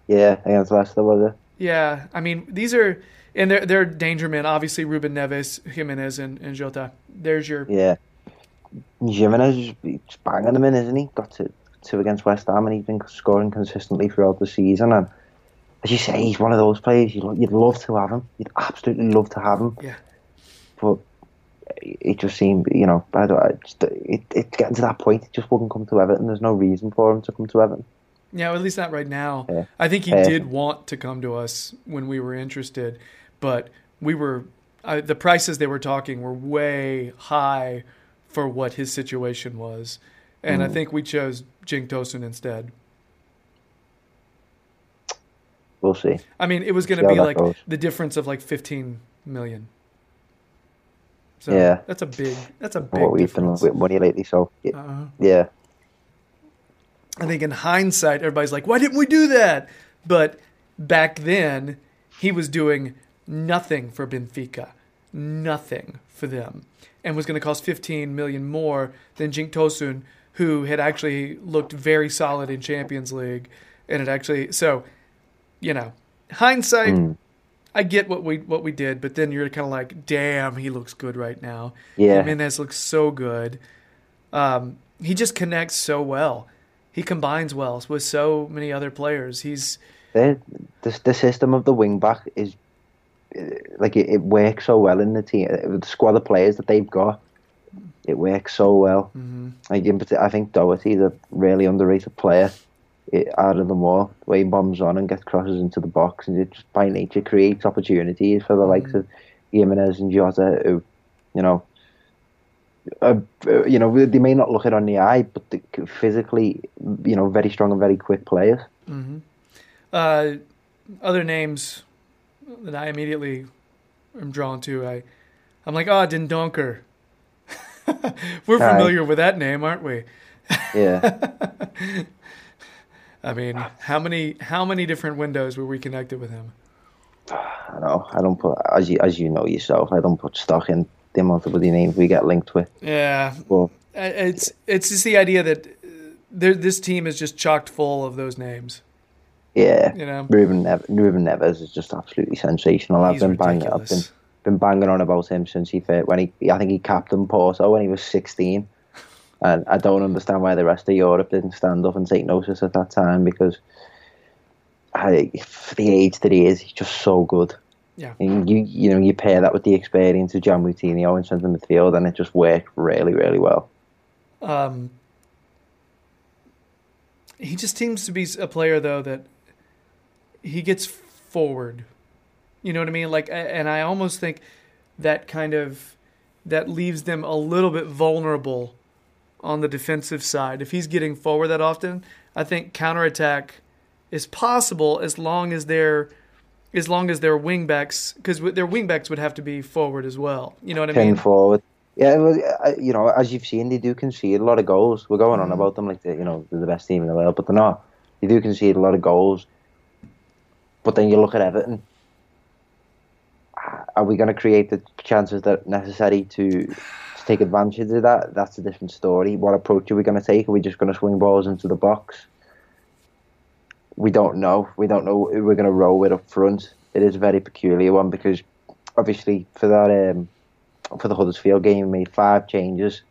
S2: Yeah, against Leicester was it?
S1: Yeah, I mean these are and they're they're danger men. Obviously, Ruben Neves, Jimenez, and, and Jota. There's your
S2: Yeah. Jimenez is banging them in, isn't he? Got to two against West Ham, and he's been scoring consistently throughout the season. And as you say, he's one of those players you'd, you'd love to have him. You'd absolutely love to have him.
S1: Yeah.
S2: But it just seemed, you know, I don't, I just, it, it's getting to that point. It just wouldn't come to Everton. There's no reason for him to come to Everton.
S1: Yeah, at least not right now.
S2: Yeah.
S1: I think he
S2: Yeah.
S1: did want to come to us when we were interested, but we were uh, the prices they were talking were way high for what his situation was, and
S2: Mm.
S1: I think we chose Cenk Tosun instead.
S2: We'll see.
S1: I mean, it was going to be like
S2: goes.
S1: the difference of like fifteen million. So
S2: Yeah.
S1: that's a big. That's a big
S2: What we've been with money lately, so yeah.
S1: Uh,
S2: yeah.
S1: I think in hindsight, everybody's like, why didn't we do that? But back then, he was doing nothing for Benfica, nothing for them, and was going to cost 15 million more than Cenk Tosun, who had actually looked very solid in Champions League, and it actually so, you know, hindsight.
S2: Mm.
S1: I get what we what we did, but then you're kind of like, damn, he looks good right now.
S2: Yeah.
S1: Jimenez looks so good. Um, he just connects so well. He combines well with so many other players. He's
S2: the the, system of the wing back is like it, it works so well in the team. uh, the squad of players that they've got, it works so well.
S1: mm-hmm.
S2: Like in, I think Doherty's a really underrated player eh, out of them all. The way he bombs on and gets crosses into the box, and it just by nature creates opportunities for the likes of Jimenez and Jota, who, you know. Uh, uh, you know, they may not look it on the eye, but they, physically, you know, very strong and very quick players.
S1: uh, other names that I immediately am drawn to. I I'm like, oh, Dendoncker. We're familiar with that name, aren't we?
S2: Yeah.
S1: I mean, how many how many different windows were we connected with him?
S2: I know. I don't put as you as you know yourself. I don't put stock in the amount of bloody names we get linked with.
S1: Yeah,
S2: Well,
S1: It's it's just the idea that there, this team is just chocked full of those names.
S2: yeah,
S1: You know,
S2: Ruben Neves, Ruben Neves is just absolutely sensational. I've
S1: he's
S2: been banging. I've been been banging on about him since he fit when he I think he captained Porto when he was 16, and I don't understand why the rest of Europe didn't stand up and take notice at that time because I, for the age that he is, he's just so good.
S1: Yeah.
S2: And you you know you pair that with the experience of João Moutinho in centre midfield, and it just worked really really well.
S1: Um, he just seems to be a player though that he gets forward. You know what I mean? Like, and I almost think that kind of that leaves them a little bit vulnerable on the defensive side. If he's getting forward that often, I think counterattack is possible as long as they're as long as their wingbacks because their wingbacks would have to be forward as well. You know what I
S2: Pin
S1: mean?
S2: forward. Yeah, well, you know, as you've seen, they do concede a lot of goals. We're going on
S1: Mhm.
S2: about them like you know, they're the best team in the world, but they're not. They do concede a lot of goals. But then you look at Everton. Are we going to create the chances that are necessary to, to take advantage of that? That's a different story. What approach are we going to take? Are we just going to swing balls into the box? We don't know. We don't know who we're going to roll with up front. It is a very peculiar one because obviously for that um, for the Huddersfield game, he made five changes.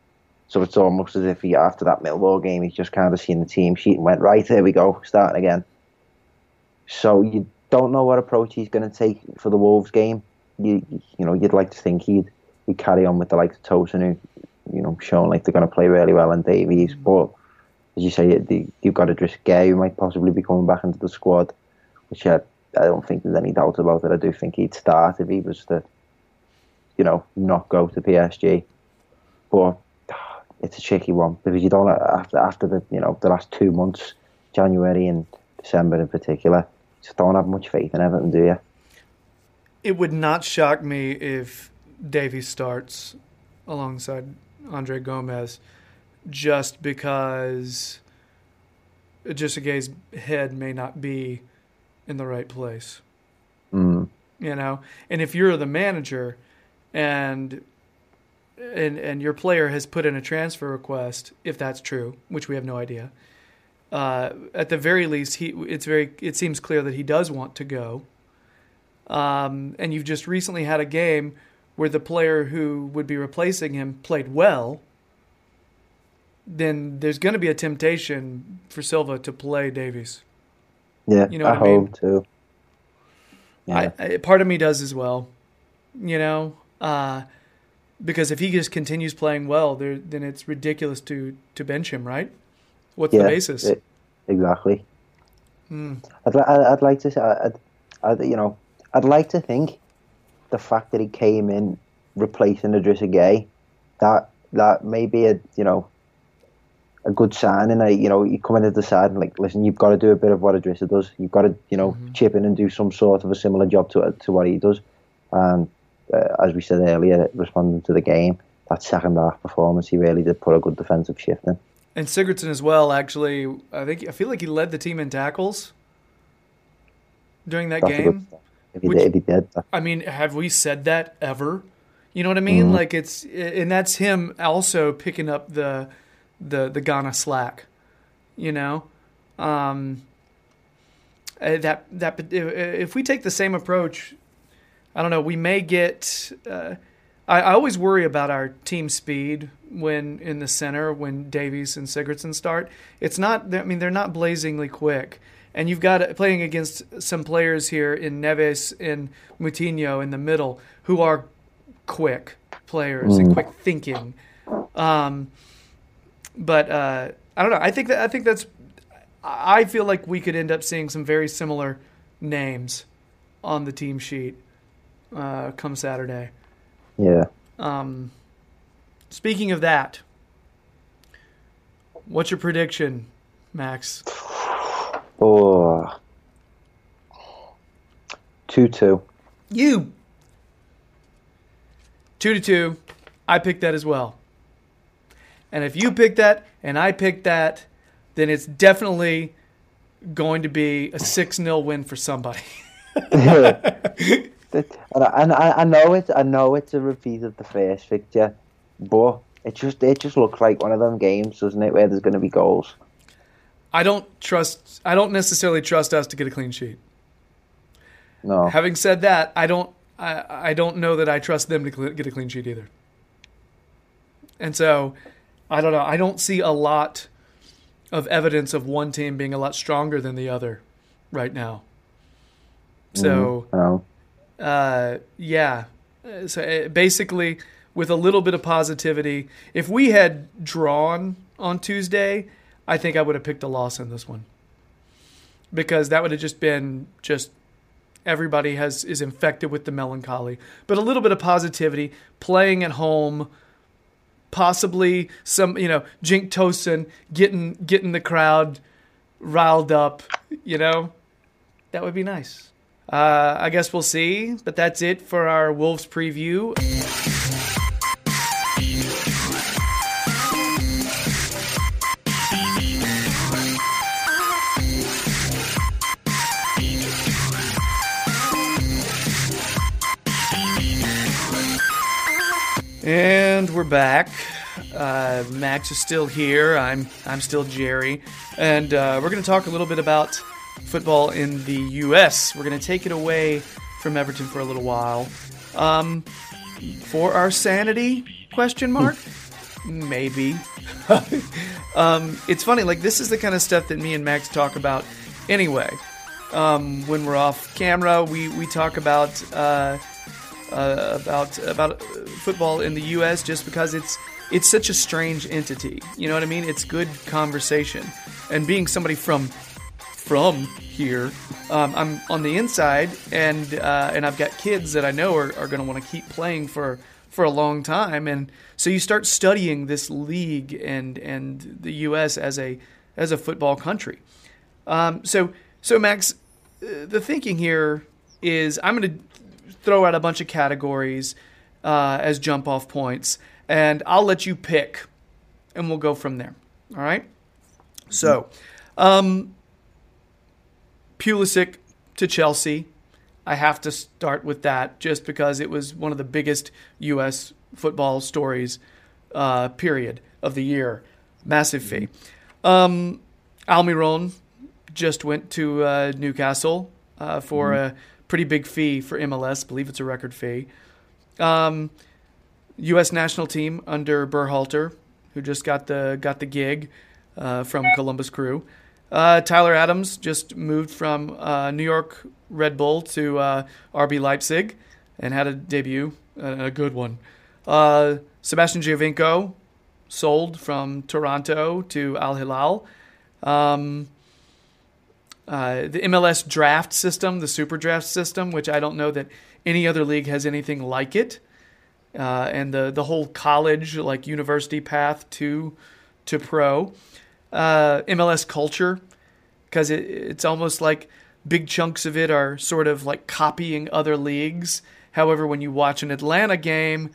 S2: So it's almost as if he, after that Millwall game, he's just kind of seen the team sheet and went, right, here we go, starting again. So you don't know what approach he's going to take for the Wolves game. You you know, you'd like to think he'd, he'd carry on with the likes of Tosun, who, you know, showing like they're going to play really well, and Davies. But as you say, the, you've got Idris Gueye, who might possibly be coming back into the squad, which I, I don't think there's any doubt about it. I do think he'd start if he was to you know, not go to PSG. But it's a tricky one because you don't after after the you know the last two months, January and December in particular, just don't have much faith in Everton, do you?
S1: It would not shock me if Davies starts alongside Andre Gomes, just because just a Gueye's head may not be in the right place.
S2: Mm.
S1: You know, and if you're the manager, and and and your player has put in a transfer request, if that's true, which we have no idea. Uh, at the very least, he it's very it seems clear that he does want to go. Um, and you've just recently had a game where the player who would be replacing him played well. Then there's going to be a temptation for Silva to play Davies.
S2: Yeah,
S1: You know
S2: I
S1: I mean?
S2: hope too. Yeah,
S1: I, I, part of me does as well. You know, uh, because if he just continues playing well, there then it's ridiculous to to bench him, right? What's the basis?
S2: it- exactly.
S1: Hmm.
S2: I'd, li- I'd, I'd like to say, I'd, I'd, you know, I'd like to think the fact that he came in replacing Idrissa Gueye, that that may be a you know a good sign. And I, you know, you come into the side and like, listen, you've got to do a bit of what Idrissa does. You've got to you know chip in and do some sort of a similar job to to what he does. And uh, as we said earlier, responding to the game, that second half performance, he really did put a good defensive shift in.
S1: And Sigurdsson as well. Actually, I think I feel like he led the team in tackles during that
S2: That's
S1: game.
S2: If he
S1: Which-
S2: did, if he did,
S1: I mean, have we said that ever? You know what I mean?
S2: Mhm.
S1: Like it's and that's him also picking up the the the Gana slack. You know, um, uh, that that if, we take the same approach, I don't know. We may get. Uh, I, I always worry about our team speed when in the center when Davies and Sigurdsson start. It's not. I mean, they're not blazingly quick, and you've got playing against some players here in Neves and Moutinho in the middle who are quick players and
S2: Mm.
S1: quick thinking. Um, but uh, I don't know. I think that I think that's. I feel like we could end up seeing some very similar names on the team sheet uh, come Saturday.
S2: yeah.
S1: Um, speaking of that, what's your prediction, Max?
S2: Oh. 2 2.
S1: You two to two. I picked that as well. And if you pick that and I pick that, then it's definitely going to be a six 0 win for somebody.
S2: and I, I, I know it. I know it's a repeat of the first fixture, but it just it just looks like one of them games, doesn't it, where there's going to be goals.
S1: I don't trust. I don't necessarily trust us to get a clean sheet.
S2: No,
S1: Having said that, I don't. I, I don't know that I trust them to cl- get a clean sheet either. And so, I don't know. I don't see a lot of evidence of one team being a lot stronger than the other right now. So,
S2: know.
S1: uh, yeah. So uh, basically, with a little bit of positivity, if we had drawn on Tuesday, I think I would have picked a loss in this one because that would have just been just everybody has is infected with the melancholy. But a little bit of positivity, playing at home, possibly some you know Cenk Tosun getting getting the crowd riled up, you know, that would be nice. Uh, I guess we'll see, but that's it for our Wolves preview. And we're back. Uh, Max is still here. I'm I'm still Jerry, and uh, we're going to talk a little bit about football in the U.S. We're going to take it away from Everton for a little while. Um, for our sanity? Question mark? Maybe. um, it's funny. Like this is the kind of stuff that me and Max talk about anyway. Um, when we're off camera, we we talk about. Uh, uh, about about football in the U.S. just because it's it's such a strange entity. You know what I mean? It's good conversation, and being somebody from from here, um, I'm on the inside, and uh, and I've got kids that I know are, are going to want to keep playing for for a long time, and so you start studying this league and and the U.S. as a as a football country. Um, so so Max, uh, the thinking here is I'm going to throw out a bunch of categories uh, as jump off points, and I'll let you pick, and we'll go from there. All right? So, um, Pulisic to Chelsea. I have to start with that just because it was one of the biggest U.S. football stories, uh, period, of the year. Massive fee. Um, Almiron just went to uh, Newcastle uh, for a pretty big fee for MLS. believe it's a record fee. Um, U.S. national team under Berhalter, who just got the got the gig uh, from Columbus Crew. Uh, Tyler Adams just moved from uh, New York Red Bull to uh, RB Leipzig and had a debut, a a good one. Uh, Sebastian Giovinco sold from Toronto to Al Hilal. Um, uh, the MLS draft system, the super draft system, which I don't know that any other league has anything like it, uh, and the the whole college like university path to to pro, uh, MLS culture, because it, it's almost like big chunks of it are sort of like copying other leagues. However, when you watch an Atlanta game,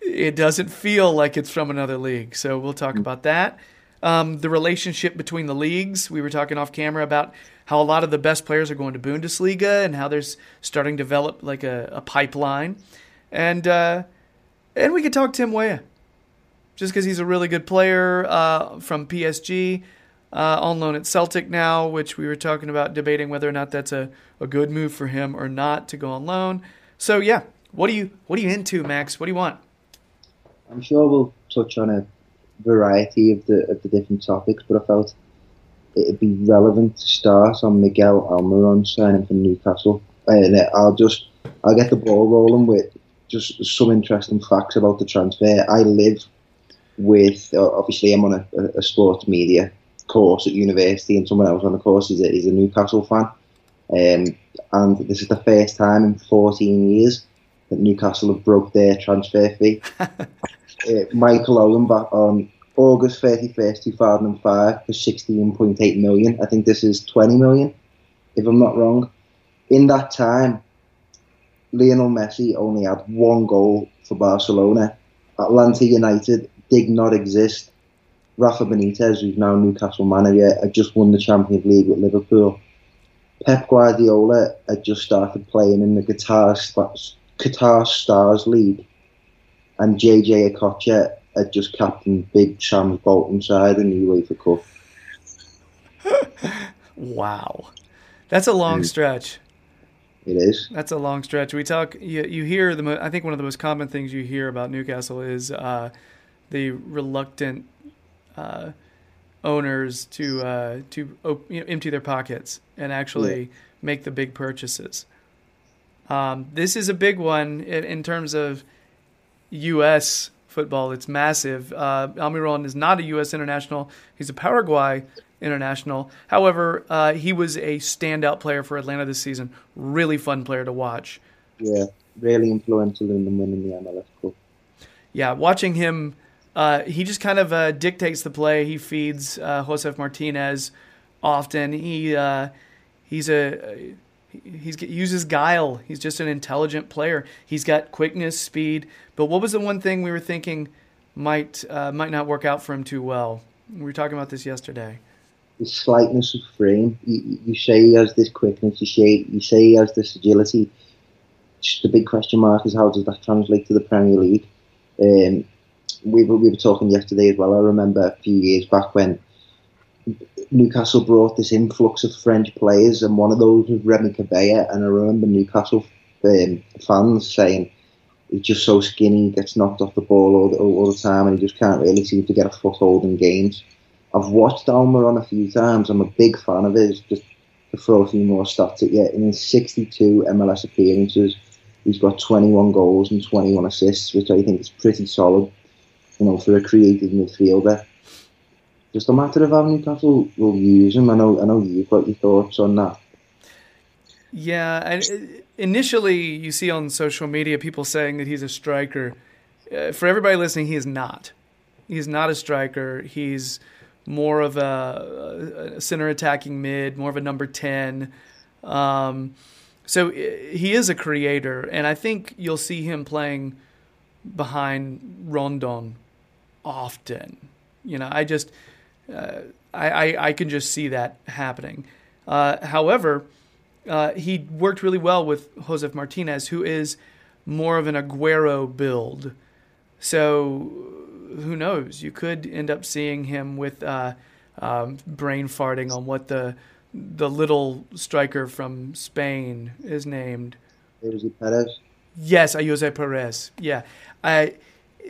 S1: it doesn't feel like it's from another league. So we'll talk about that. Um, the relationship between the leagues. We were talking off camera about how a lot of the best players are going to Bundesliga and how there's starting to develop like a, a pipeline. And uh, and we could talk Tim Weah, just because he's a really good player uh, from PSG, uh, on loan at Celtic now, which we were talking about debating whether or not that's a, a good move for him or not to go on loan. So yeah, what do you what are you into, Max? What do you want?
S2: I'm sure we'll touch on a variety of the of the different topics, but I felt it'd be relevant to start on Miguel Almiron signing for Newcastle. And uh, I'll just I'll get the ball rolling with just some interesting facts about the transfer. I live with uh, obviously I'm on a, a, sports media course at university, and someone else on the course is a, is a Newcastle fan. Um, and this is the first time in 14 years that Newcastle have broke their transfer fee. uh, Michael Owen back on August 31st, 2005 for 16.8 million. I think this is 20 million, if I'm not wrong. In that time, Lionel Messi only had one goal for Barcelona. Atlanta United did not exist. Rafa Benitez, who's now Newcastle manager, had just won the Champions League with Liverpool. Pep Guardiola had just started playing in the Qatar, Qatar Stars League. And JJ Okocha had just captained Big Sam Bolton side in the UEFA Cup.
S1: Wow, that's a long
S2: Mm.
S1: stretch.
S2: It is.
S1: That's a long stretch. We talk. You, you hear the. mo- I think one of the most common things you hear about Newcastle is uh, the reluctant uh, owners to uh, to op- you know, empty their pockets and actually make the big purchases. Um, this is a big one in, in terms of U.S. football. It's massive. Uh, Almiron is not a U.S. international. He's a Paraguay international. However, uh, he was a standout player for Atlanta this season. Really fun player to watch.
S2: Yeah, really influential in them winning the MLS Cup.
S1: Yeah, watching him, uh, he just kind of uh, dictates the play. He feeds uh, Josef Martinez often. He uh, he's a he's he uses guile. He's just an intelligent player. He's got quickness, speed. But what was the one thing we were thinking might uh, might not work out for him too well? We were talking about this yesterday.
S2: The slightness of frame. You, you say he has this quickness. You say you say he has this agility. Just the big question mark is how does that translate to the Premier League? Um, we were we were talking yesterday as well. I remember a few years back when Newcastle brought this influx of French players, and one of those was Remy Cabella. And I remember Newcastle um, fans saying he's just so skinny, gets knocked off the ball all the, all the time, and he just can't really seem to get a foothold in games. I've watched Almiron a few times. I'm a big fan of his. Just to throw a few more stats at you, in his 62 MLS appearances, he's got 21 goals and 21 assists, which I think is pretty solid. You know, for a creative midfielder. Just a matter of how Newcastle will use him. I know. I know you've got your thoughts on that.
S1: Yeah, and uh, initially you see on social media people saying that he's a striker. Uh, for everybody listening, he is not. He's not a striker. He's more of a, a center attacking mid, more of a number 10. Um, so uh, he is a creator, and I think you'll see him playing behind Rondon often. You know, I just, I, I, I can just see that happening. Uh, however, uh, he worked really well with Josef Martinez, who is more of an Aguero build. So who knows? You could end up seeing him with uh, um, brain farting on what the the little striker from Spain is named.
S2: Jose Perez.
S1: Yes, Ayose Perez. Yeah, I,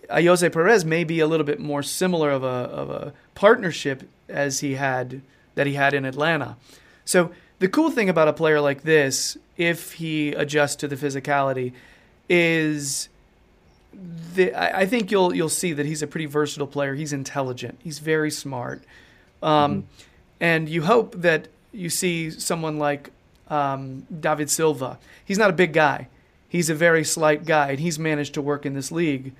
S1: Ayose Perez may be a little bit more similar of a of a partnership as he had that he had in Atlanta. So the cool thing about a player like this, if he adjusts to the physicality, is the, I think you'll you'll see that he's a pretty versatile player. He's intelligent. He's very smart, um, and you hope that you see someone like um, David Silva. He's not a big guy. He's a very slight guy, and he's managed to work in this league.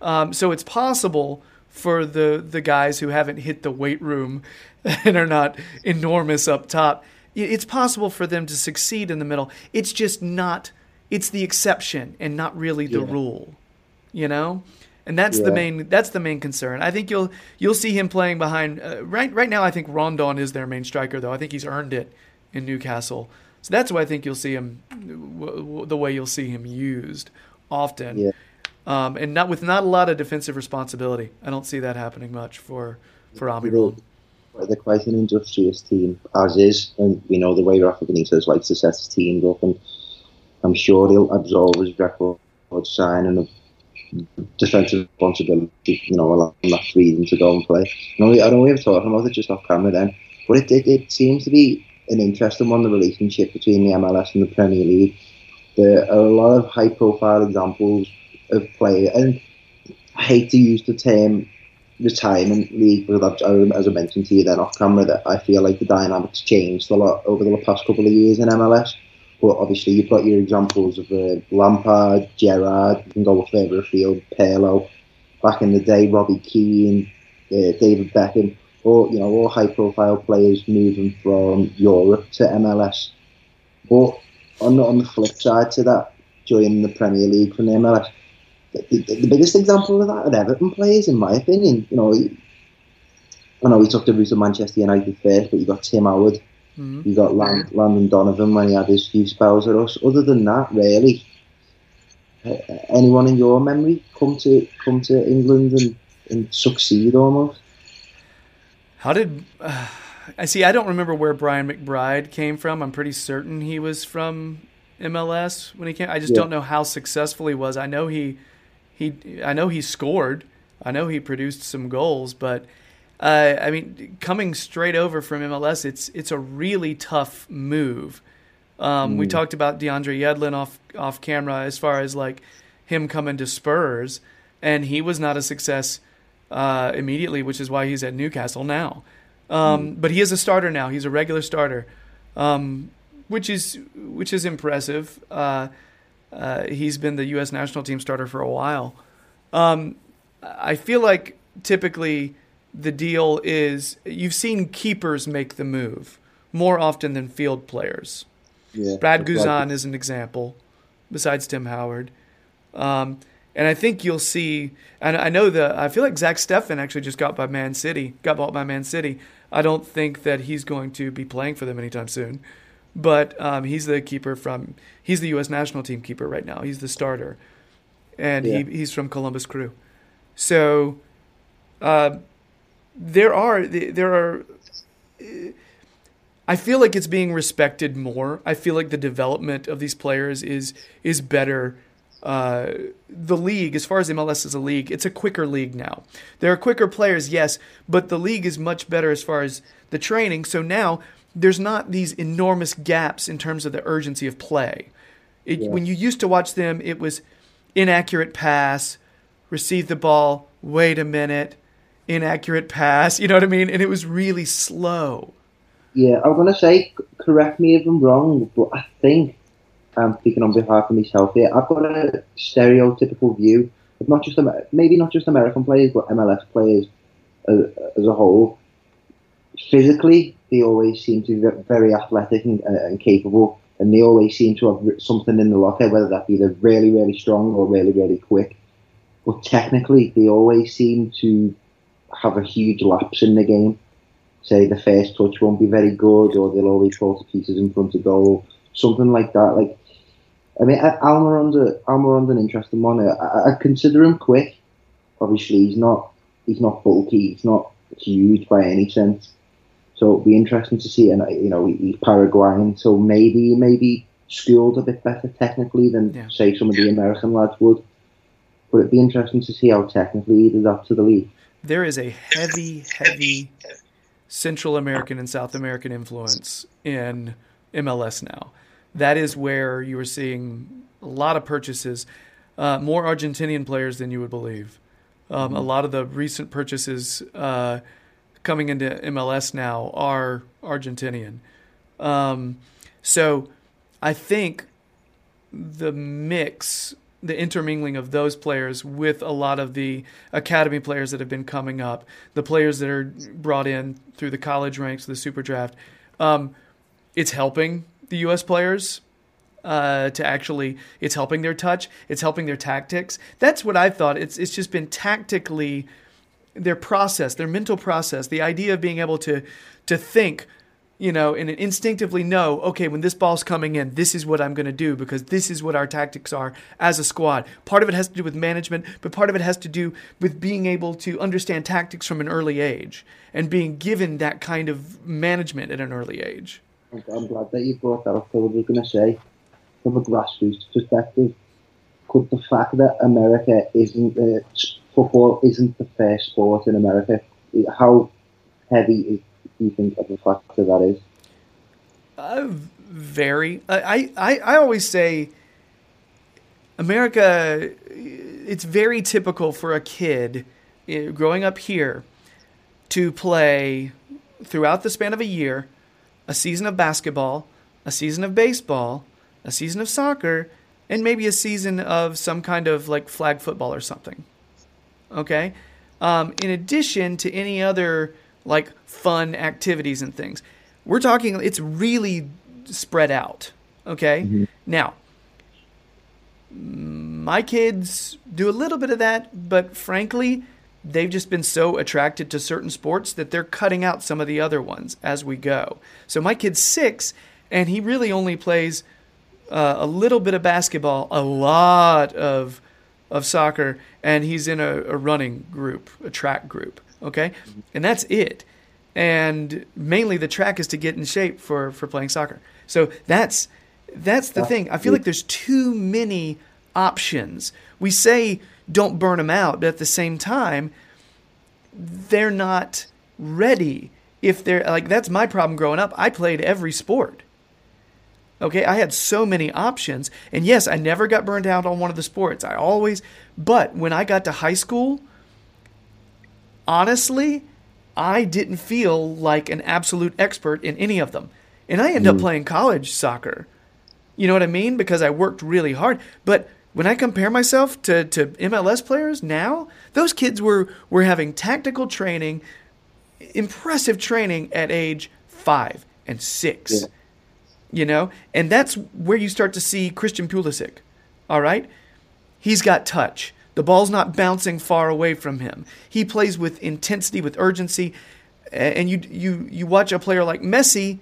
S1: Um, so it's possible for the the guys who haven't hit the weight room and are not enormous up top. It's possible for them to succeed in the middle. It's just not. It's the exception and not really the
S2: Yeah.
S1: rule you know and that's the main that's the main concern i think you'll you'll see him playing behind uh, right right now i think rondon is their main striker though i think he's earned it in newcastle so that's why i think you'll see him w- w- the way you'll see him used often
S2: Yeah.
S1: Um, and not with not a lot of defensive responsibility i don't see that happening much for for.
S2: They're quite an industrious team, as is, and we know the way Rafa Benitez likes to set his teams up, and I'm sure he'll absorb his record signing of defensive responsibility, you know, allowing that freedom to go and play. You know, I know we were talking about it just off camera then, but it, it, it seems to be an interesting one, the relationship between the MLS and the Premier League. There are a lot of high profile examples of players, and I hate to use the term retirement league, but I've- as I mentioned to you then off camera, that I feel like the dynamics changed a lot over the past couple of years in MLS. But obviously, you've got your examples of uh, Lampard, Gerrard, you can go further afield, Pirlo, back in the day, Robbie Keane, uh, David Beckham, or you know, all high-profile players moving from Europe to MLS. But on the, on the flip side to that, joining the Premier League from the MLS, the, the, biggest example of that are Everton players, in my opinion. You know, I know we took the route of Manchester United first, but you got Tim Howard,
S1: Mhm.
S2: you got Land, Landon Donovan when he had his few spells at us. Other than that, really, anyone in your memory come to come to England and, and succeed almost?
S1: How did uh, I see? I don't remember where Brian McBride came from. I'm pretty certain he was from MLS when he came. I just
S3: Yeah.
S1: don't know how successful he was. I know he he I know he scored. I know he produced some goals, but uh, I mean, coming straight over from MLS, it's it's a really tough move. Um, We talked about DeAndre Yedlin off off camera as far as like him coming to Spurs, and he was not a success uh, immediately, which is why he's at Newcastle now. Um, But he is a starter now. He's a regular starter, um, which is which is impressive. Uh, uh, he's been the U.S. national team starter for a while. Um, I feel like typically the deal is you've seen keepers make the move more often than field players.
S3: Yeah.
S1: Brad Guzan is an example, besides Tim Howard. Um, and I think you'll see, and I know the, I feel like Zach Steffen actually just got by Man City, got bought by Man City. I don't think that he's going to be playing for them anytime soon, but um, he's the keeper from, he's the U.S. national team keeper right now. He's the starter, and
S3: Yeah.
S1: he, he's from Columbus Crew. So, uh, there are there are I feel like it's being respected more. I feel like the development of these players is is better. Uh, the league, as far as MLS is a league, it's a quicker league now. There are quicker players, yes, but the league is much better as far as the training. So now there's not these enormous gaps in terms of the urgency of play. It, When you used to watch them, it was inaccurate pass, receive the ball, wait a minute, inaccurate pass. You know what I mean? And it was really slow.
S2: Yeah, I'm gonna say, correct me if I'm wrong, but I think I'm speaking on behalf of myself here. I've got a stereotypical view of not just maybe not just American players, but MLS players as, as a whole. Physically, they always seem to be very athletic and, uh, and capable, and they always seem to have something in the locker, whether that be they're really, really strong or really, really quick. But technically, they always seem to have a huge lapse in the game say the first touch won't be very good, or they'll always fall to pieces in front of goal, something like that. Like, I mean, Almiron's Almiron's an interesting one. I, I consider him quick. Obviously, he's not he's not bulky. He's not huge by any sense. So it'll be interesting to see. And you know, he- he's Paraguayan, so maybe maybe schooled a bit better technically than
S1: Yeah.
S2: say some of the American lads would. But it'd be interesting to see how technically he does up to the league.
S1: There is a heavy, heavy Central American and South American influence in MLS now. That is where you are seeing a lot of purchases, uh, more Argentinian players than you would believe. Um, A lot of the recent purchases uh, coming into MLS now are Argentinian. Um, so I think the mix, the intermingling of those players with a lot of the academy players that have been coming up, the players that are brought in through the college ranks, the super draft, um, it's helping the U.S. players uh, to actually, it's helping their touch, it's helping their tactics. That's what I thought. It's it's just been tactically their process, their mental process, the idea of being able to to think, you know, and instinctively know, okay, when this ball's coming in, this is what I'm going to do because this is what our tactics are as a squad. Part of it has to do with management, but part of it has to do with being able to understand tactics from an early age and being given that kind of management at an early age.
S2: I'm, glad that you brought that up. I was going to say, from a grassroots perspective, could the fact that America isn't uh, football isn't the first sport in America, how heavy is, do you think of a factor that is?
S1: Uh, very. I, I, I always say America, it's very typical for a kid growing up here to play throughout the span of a year a season of basketball, a season of baseball, a season of soccer, and maybe a season of some kind of like flag football or something. Okay? Um, in addition to any other like fun activities and things. We're talking, it's really spread out. Okay? Now, my kids do a little bit of that, but frankly, they've just been so attracted to certain sports that they're cutting out some of the other ones as we go. So my kid's six, and he really only plays uh, a little bit of basketball, a lot of of soccer, and he's in a, a running group, a track group. Okay, mm-hmm. and that's it. And mainly the track is to get in shape for for playing soccer. So that's That's the thing. I feel like there's too many options. We say don't burn them out, but at the same time, they're not ready. If they're like, that's my problem growing up. I played every sport. Okay, I had so many options. And yes, I never got burned out on one of the sports. I always, but when I got to high school, honestly, I didn't feel like an absolute expert in any of them. And I ended up mm. playing college soccer. You know what I mean? Because I worked really hard. But when I compare myself to, to MLS players now, those kids were, were having tactical training, impressive training at age five and six.
S2: Yeah.
S1: You know? And that's where you start to see Christian Pulisic. All right? He's got touch. The ball's not bouncing far away from him. He plays with intensity, with urgency. And you, you, you watch a player like Messi,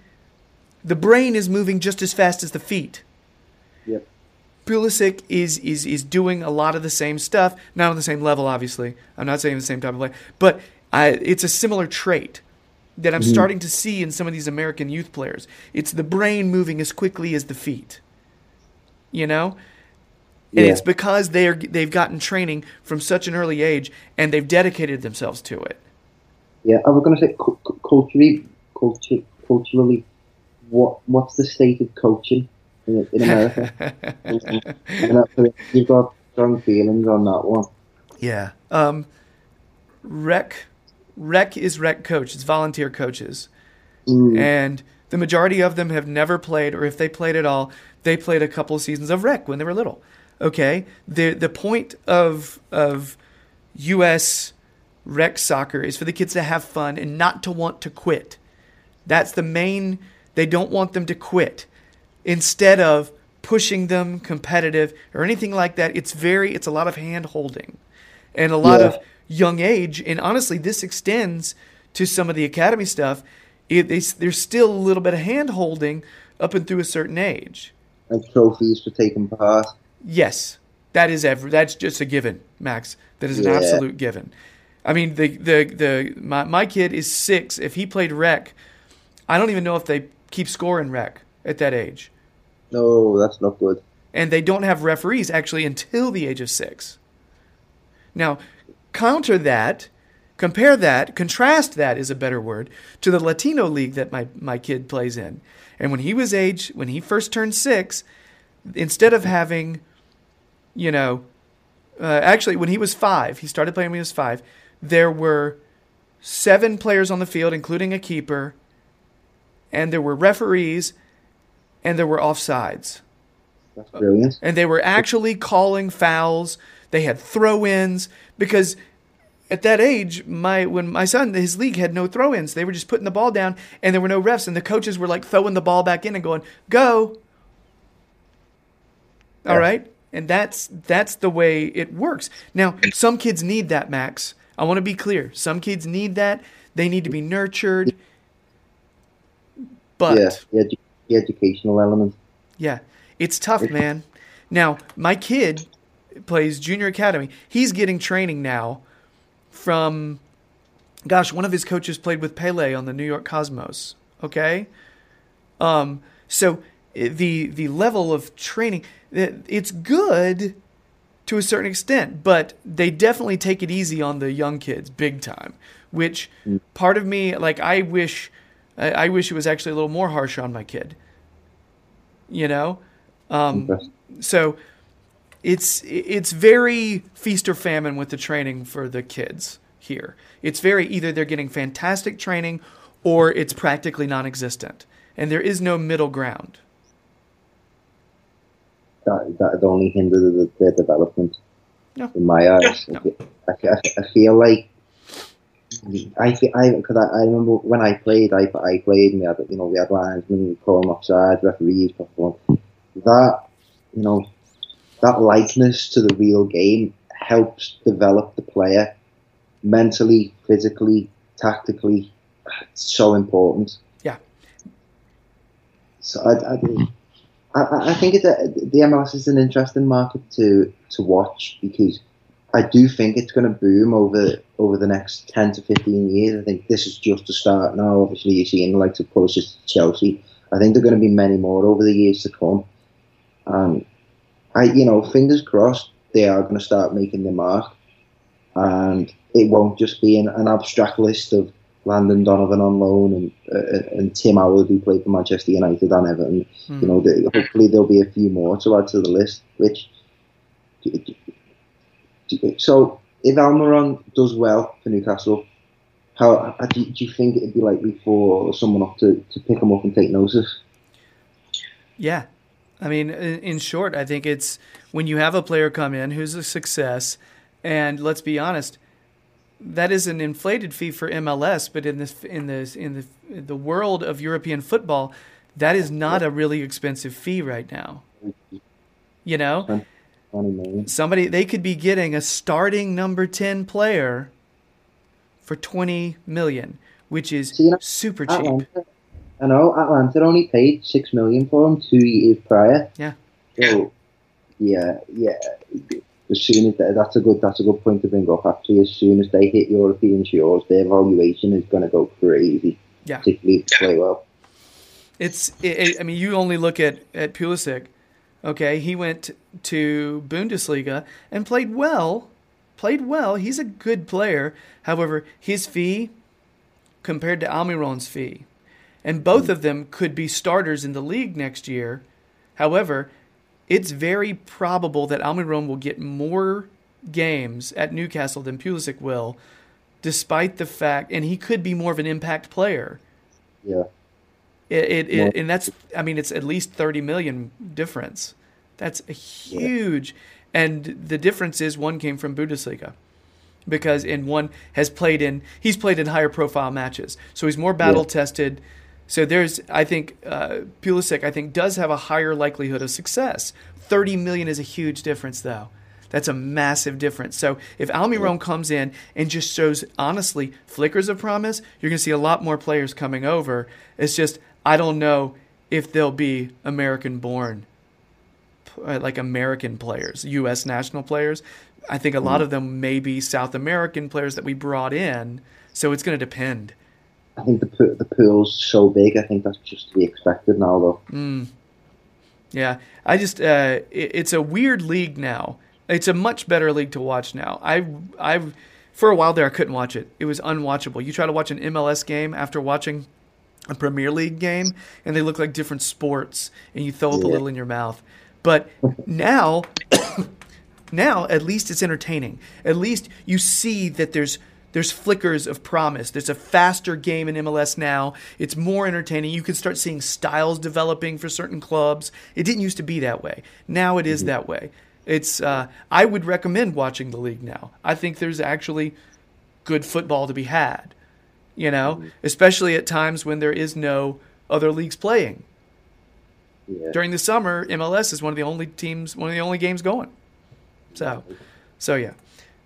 S1: the brain is moving just as fast as the feet.
S2: Yep.
S1: Pulisic is is is doing a lot of the same stuff, not on the same level, obviously. I'm not saying the same type of play, but I, it's a similar trait that I'm starting to see in some of these American youth players. It's the brain moving as quickly as the feet. You know, and
S2: Yeah.
S1: it's because they're they've gotten training from such an early age and they've dedicated themselves to it.
S2: Yeah, I was going to say cu- cu- culturally, culture, culturally, what what's the state of coaching in, in America? you've got strong feelings on that one.
S1: Yeah. Um, rec, rec is rec coach. It's volunteer coaches,
S2: Mm,
S1: and the majority of them have never played, or if they played at all, they played a couple of seasons of rec when they were little. Okay. the The point of of U.S. rec soccer is for the kids to have fun and not to want to quit. That's the main. They don't want them to quit. Instead of pushing them competitive or anything like that, it's very. It's a lot of hand holding and a lot
S2: Yeah.
S1: of young age. And honestly, this extends to some of the academy stuff. It, they, there's still a little bit of hand holding up and through a certain age.
S2: and trophies for taking part.
S1: Yes, that is ever. That's just a given, Max. That is an
S2: Yeah.
S1: absolute given. I mean, the the the my my kid is six. If he played rec, I don't even know if they keep score in rec at that age,
S2: No, that's not good.
S1: and they don't have referees actually until the age of six. Now, counter that, compare that, contrast that is a better word to the Latino league that my my kid plays in. And when he was age, when he first turned six, instead of having, you know, uh, actually when he was five, he started playing when he was five. There were seven players on the field, including a keeper, and there were referees, and there were offsides
S2: That's brilliant.
S1: and they were actually calling fouls. They had throw-ins because at that age, my when my son his league had no throw-ins. They were just putting the ball down, and there were no refs, and the coaches were like throwing the ball back in and going, "Go." All
S2: Yeah.
S1: right, and that's that's the way it works. Now, some kids need that, Max. I want to be clear. Some kids need that. They need to be nurtured. But
S2: yeah, the, edu- the educational element.
S1: yeah, it's tough, man. Now, my kid plays junior academy. He's getting training now from, gosh, one of his coaches played with Pele on the New York Cosmos. Okay, um, so the the level of training, it's good to a certain extent, but they definitely take it easy on the young kids, big time. Which part of me, like, I wish, I, I wish it was actually a little more harsh on my kid. You know, um, so it's it's very feast or famine with the training for the kids here. It's very either they're getting fantastic training or it's practically non-existent, and there is no middle ground.
S2: That that only hindered the, their development.
S1: No.
S2: In my eyes,
S1: No.
S2: I, I, I feel like I feel, I because I, I remember when I played, I I played and we had you know we had linesmen, we call them offside, referees, perform. That you know that likeness to the real game helps develop the player mentally, physically, tactically. It's so important.
S1: Yeah.
S2: So I, I, I, I think the MLS is an interesting market to to watch because I do think it's going to boom over over the next ten to fifteen years. I think this is just the start now. Obviously, you're seeing the likes of Pulisic, Chelsea. I think there are going to be many more over the years to come. And I, you know, fingers crossed they are going to start making their mark, and it won't just be an, an abstract list of Landon Donovan on loan and uh, and Tim Howard who played for Manchester United and Everton.
S1: Hmm.
S2: You know, the, hopefully there'll be a few more to add to the list. Which so if Almiron does well for Newcastle, how, how do, you, do you think it'd be likely for someone up to, to pick him up and take notice?
S1: Yeah. I mean, in in short, I think it's when you have a player come in who's a success, and let's be honest, that is an inflated fee for MLS, but in this in this in the in the world of European football, that is not a really expensive fee right now. You know, somebody they could be getting a starting number 10 player for 20 million, which is
S2: See, you know,
S1: super cheap.
S2: I know Atlanta only paid six million for him two years prior.
S1: Yeah.
S2: So, yeah, yeah. As soon as that, that's a good that's a good point to bring up. Actually, as soon as they hit European shores, their valuation is going to go crazy.
S1: Yeah.
S2: Particularly if they play well.
S1: It's, it, it- I mean, you only look at at Pulisic. Okay, he went to Bundesliga and played well. Played well. He's a good player. However, his fee compared to Almiron's fee, and both of them could be starters in the league next year. However, it's very probable that Almiron will get more games at Newcastle than Pulisic will, despite the fact, and he could be more of an impact player.
S2: Yeah.
S1: It, it, it and that's I mean it's at least 30 million difference. That's a huge and the difference is one came from Bundesliga because in one has played in he's played in higher profile matches. So he's more battle tested. So there's I think uh, Pulisic I think does have a higher likelihood of success. 30 million is a huge difference though. That's a massive difference. So if Almiron comes in and just shows honestly flickers of promise, you're going to see a lot more players coming over. It's just I don't know if they'll be American born uh, like American players, US national players. I think a lot of them may be South American players that we brought in. So it's going to depend.
S2: I think the the pool's so big. I think that's just to be expected now, though.
S1: Yeah, I just uh, it, it's a weird league now. It's a much better league to watch now. I I for a while there I couldn't watch it. It was unwatchable. You try to watch an MLS game after watching a Premier League game, and they look like different sports, and you throw up a little in your mouth. But now, now at least it's entertaining. At least you see that there's there's flickers of promise. There's a faster game in MLS now. It's more entertaining. You can start seeing styles developing for certain clubs. It didn't used to be that way. Now it is that way. It's uh, I would recommend watching the league now. I think there's actually good football to be had. You know, especially at times when there is no other leagues playing.
S2: Yeah.
S1: During the summer, MLS is one of the only teams, one of the only games going. So, so yeah,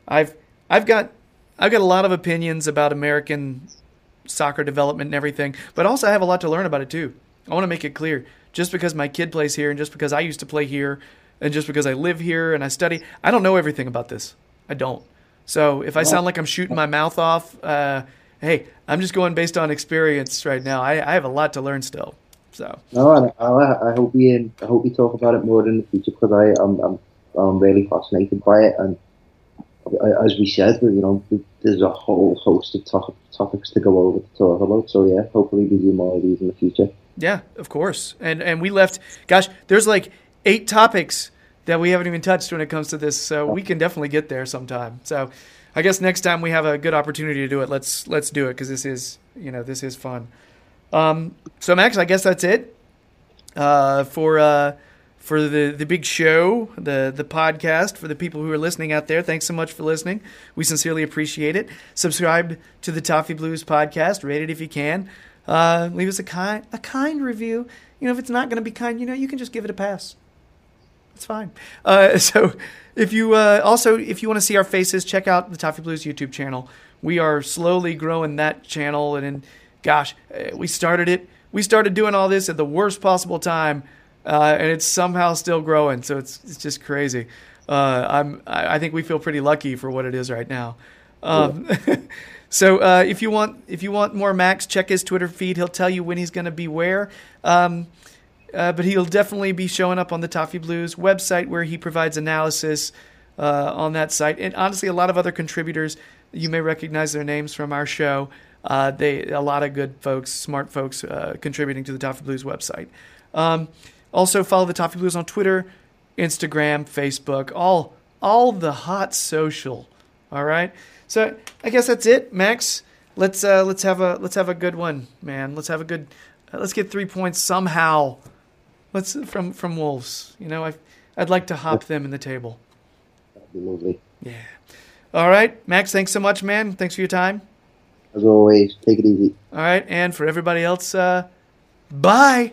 S1: I've I've got I've got a lot of opinions about American soccer development and everything, but also I have a lot to learn about it too. I want to make it clear: just because my kid plays here, and just because I used to play here, and just because I live here and I study, I don't know everything about this. I don't. So if I sound like I'm shooting my mouth off, uh, hey, I'm just going based on experience right now. I, I have a lot to learn still. So
S2: No, and I, I hope we I hope we talk about it more in the future because I am I'm, I'm really fascinated by it and as we said, you know, there's a whole host of to- topics to go over to talk about. So yeah, hopefully we do more of these in the future.
S1: Yeah, of course. And and we left gosh, there's like eight topics that we haven't even touched when it comes to this, so we can definitely get there sometime. So I guess next time we have a good opportunity to do it, let's let's do it because this is you know this is fun. Um, so Max, I guess that's it uh, for uh, for the the big show, the the podcast for the people who are listening out there. Thanks so much for listening. We sincerely appreciate it. Subscribe to the Toffee Blues podcast. Rate it if you can. Uh, leave us a kind a kind review. You know, if it's not going to be kind, you know, you can just give it a pass. It's fine. Uh, so, if you uh, also if you want to see our faces, check out the Toffee Blues YouTube channel. We are slowly growing that channel, and, and gosh, uh, we started it. We started doing all this at the worst possible time, uh, and it's somehow still growing. So it's it's just crazy. Uh, I'm I I think we feel pretty lucky for what it is right now. Um, so uh, if you want if you want more Max, check his Twitter feed. He'll tell you when he's going to be where. Um, uh, but he'll definitely be showing up on the Toffee Blues website where he provides analysis uh, on that site. And honestly, a lot of other contributors, you may recognize their names from our show. Uh, they a lot of good folks, smart folks, uh, contributing to the Toffee Blues website. Um, also, follow the Toffee Blues on Twitter, Instagram, Facebook, all all the hot social. All right. So I guess that's it, Max. Let's uh, let's have a let's have a good one, man. Let's have a good. Uh, let's get three points somehow. Let's from from Wolves. You know, I I'd like to hop them in the table.
S4: That'd be lovely.
S1: Yeah. All right, Max. Thanks so much, man. Thanks for your time.
S4: As always, take it easy.
S1: All right, and for everybody else, uh, bye.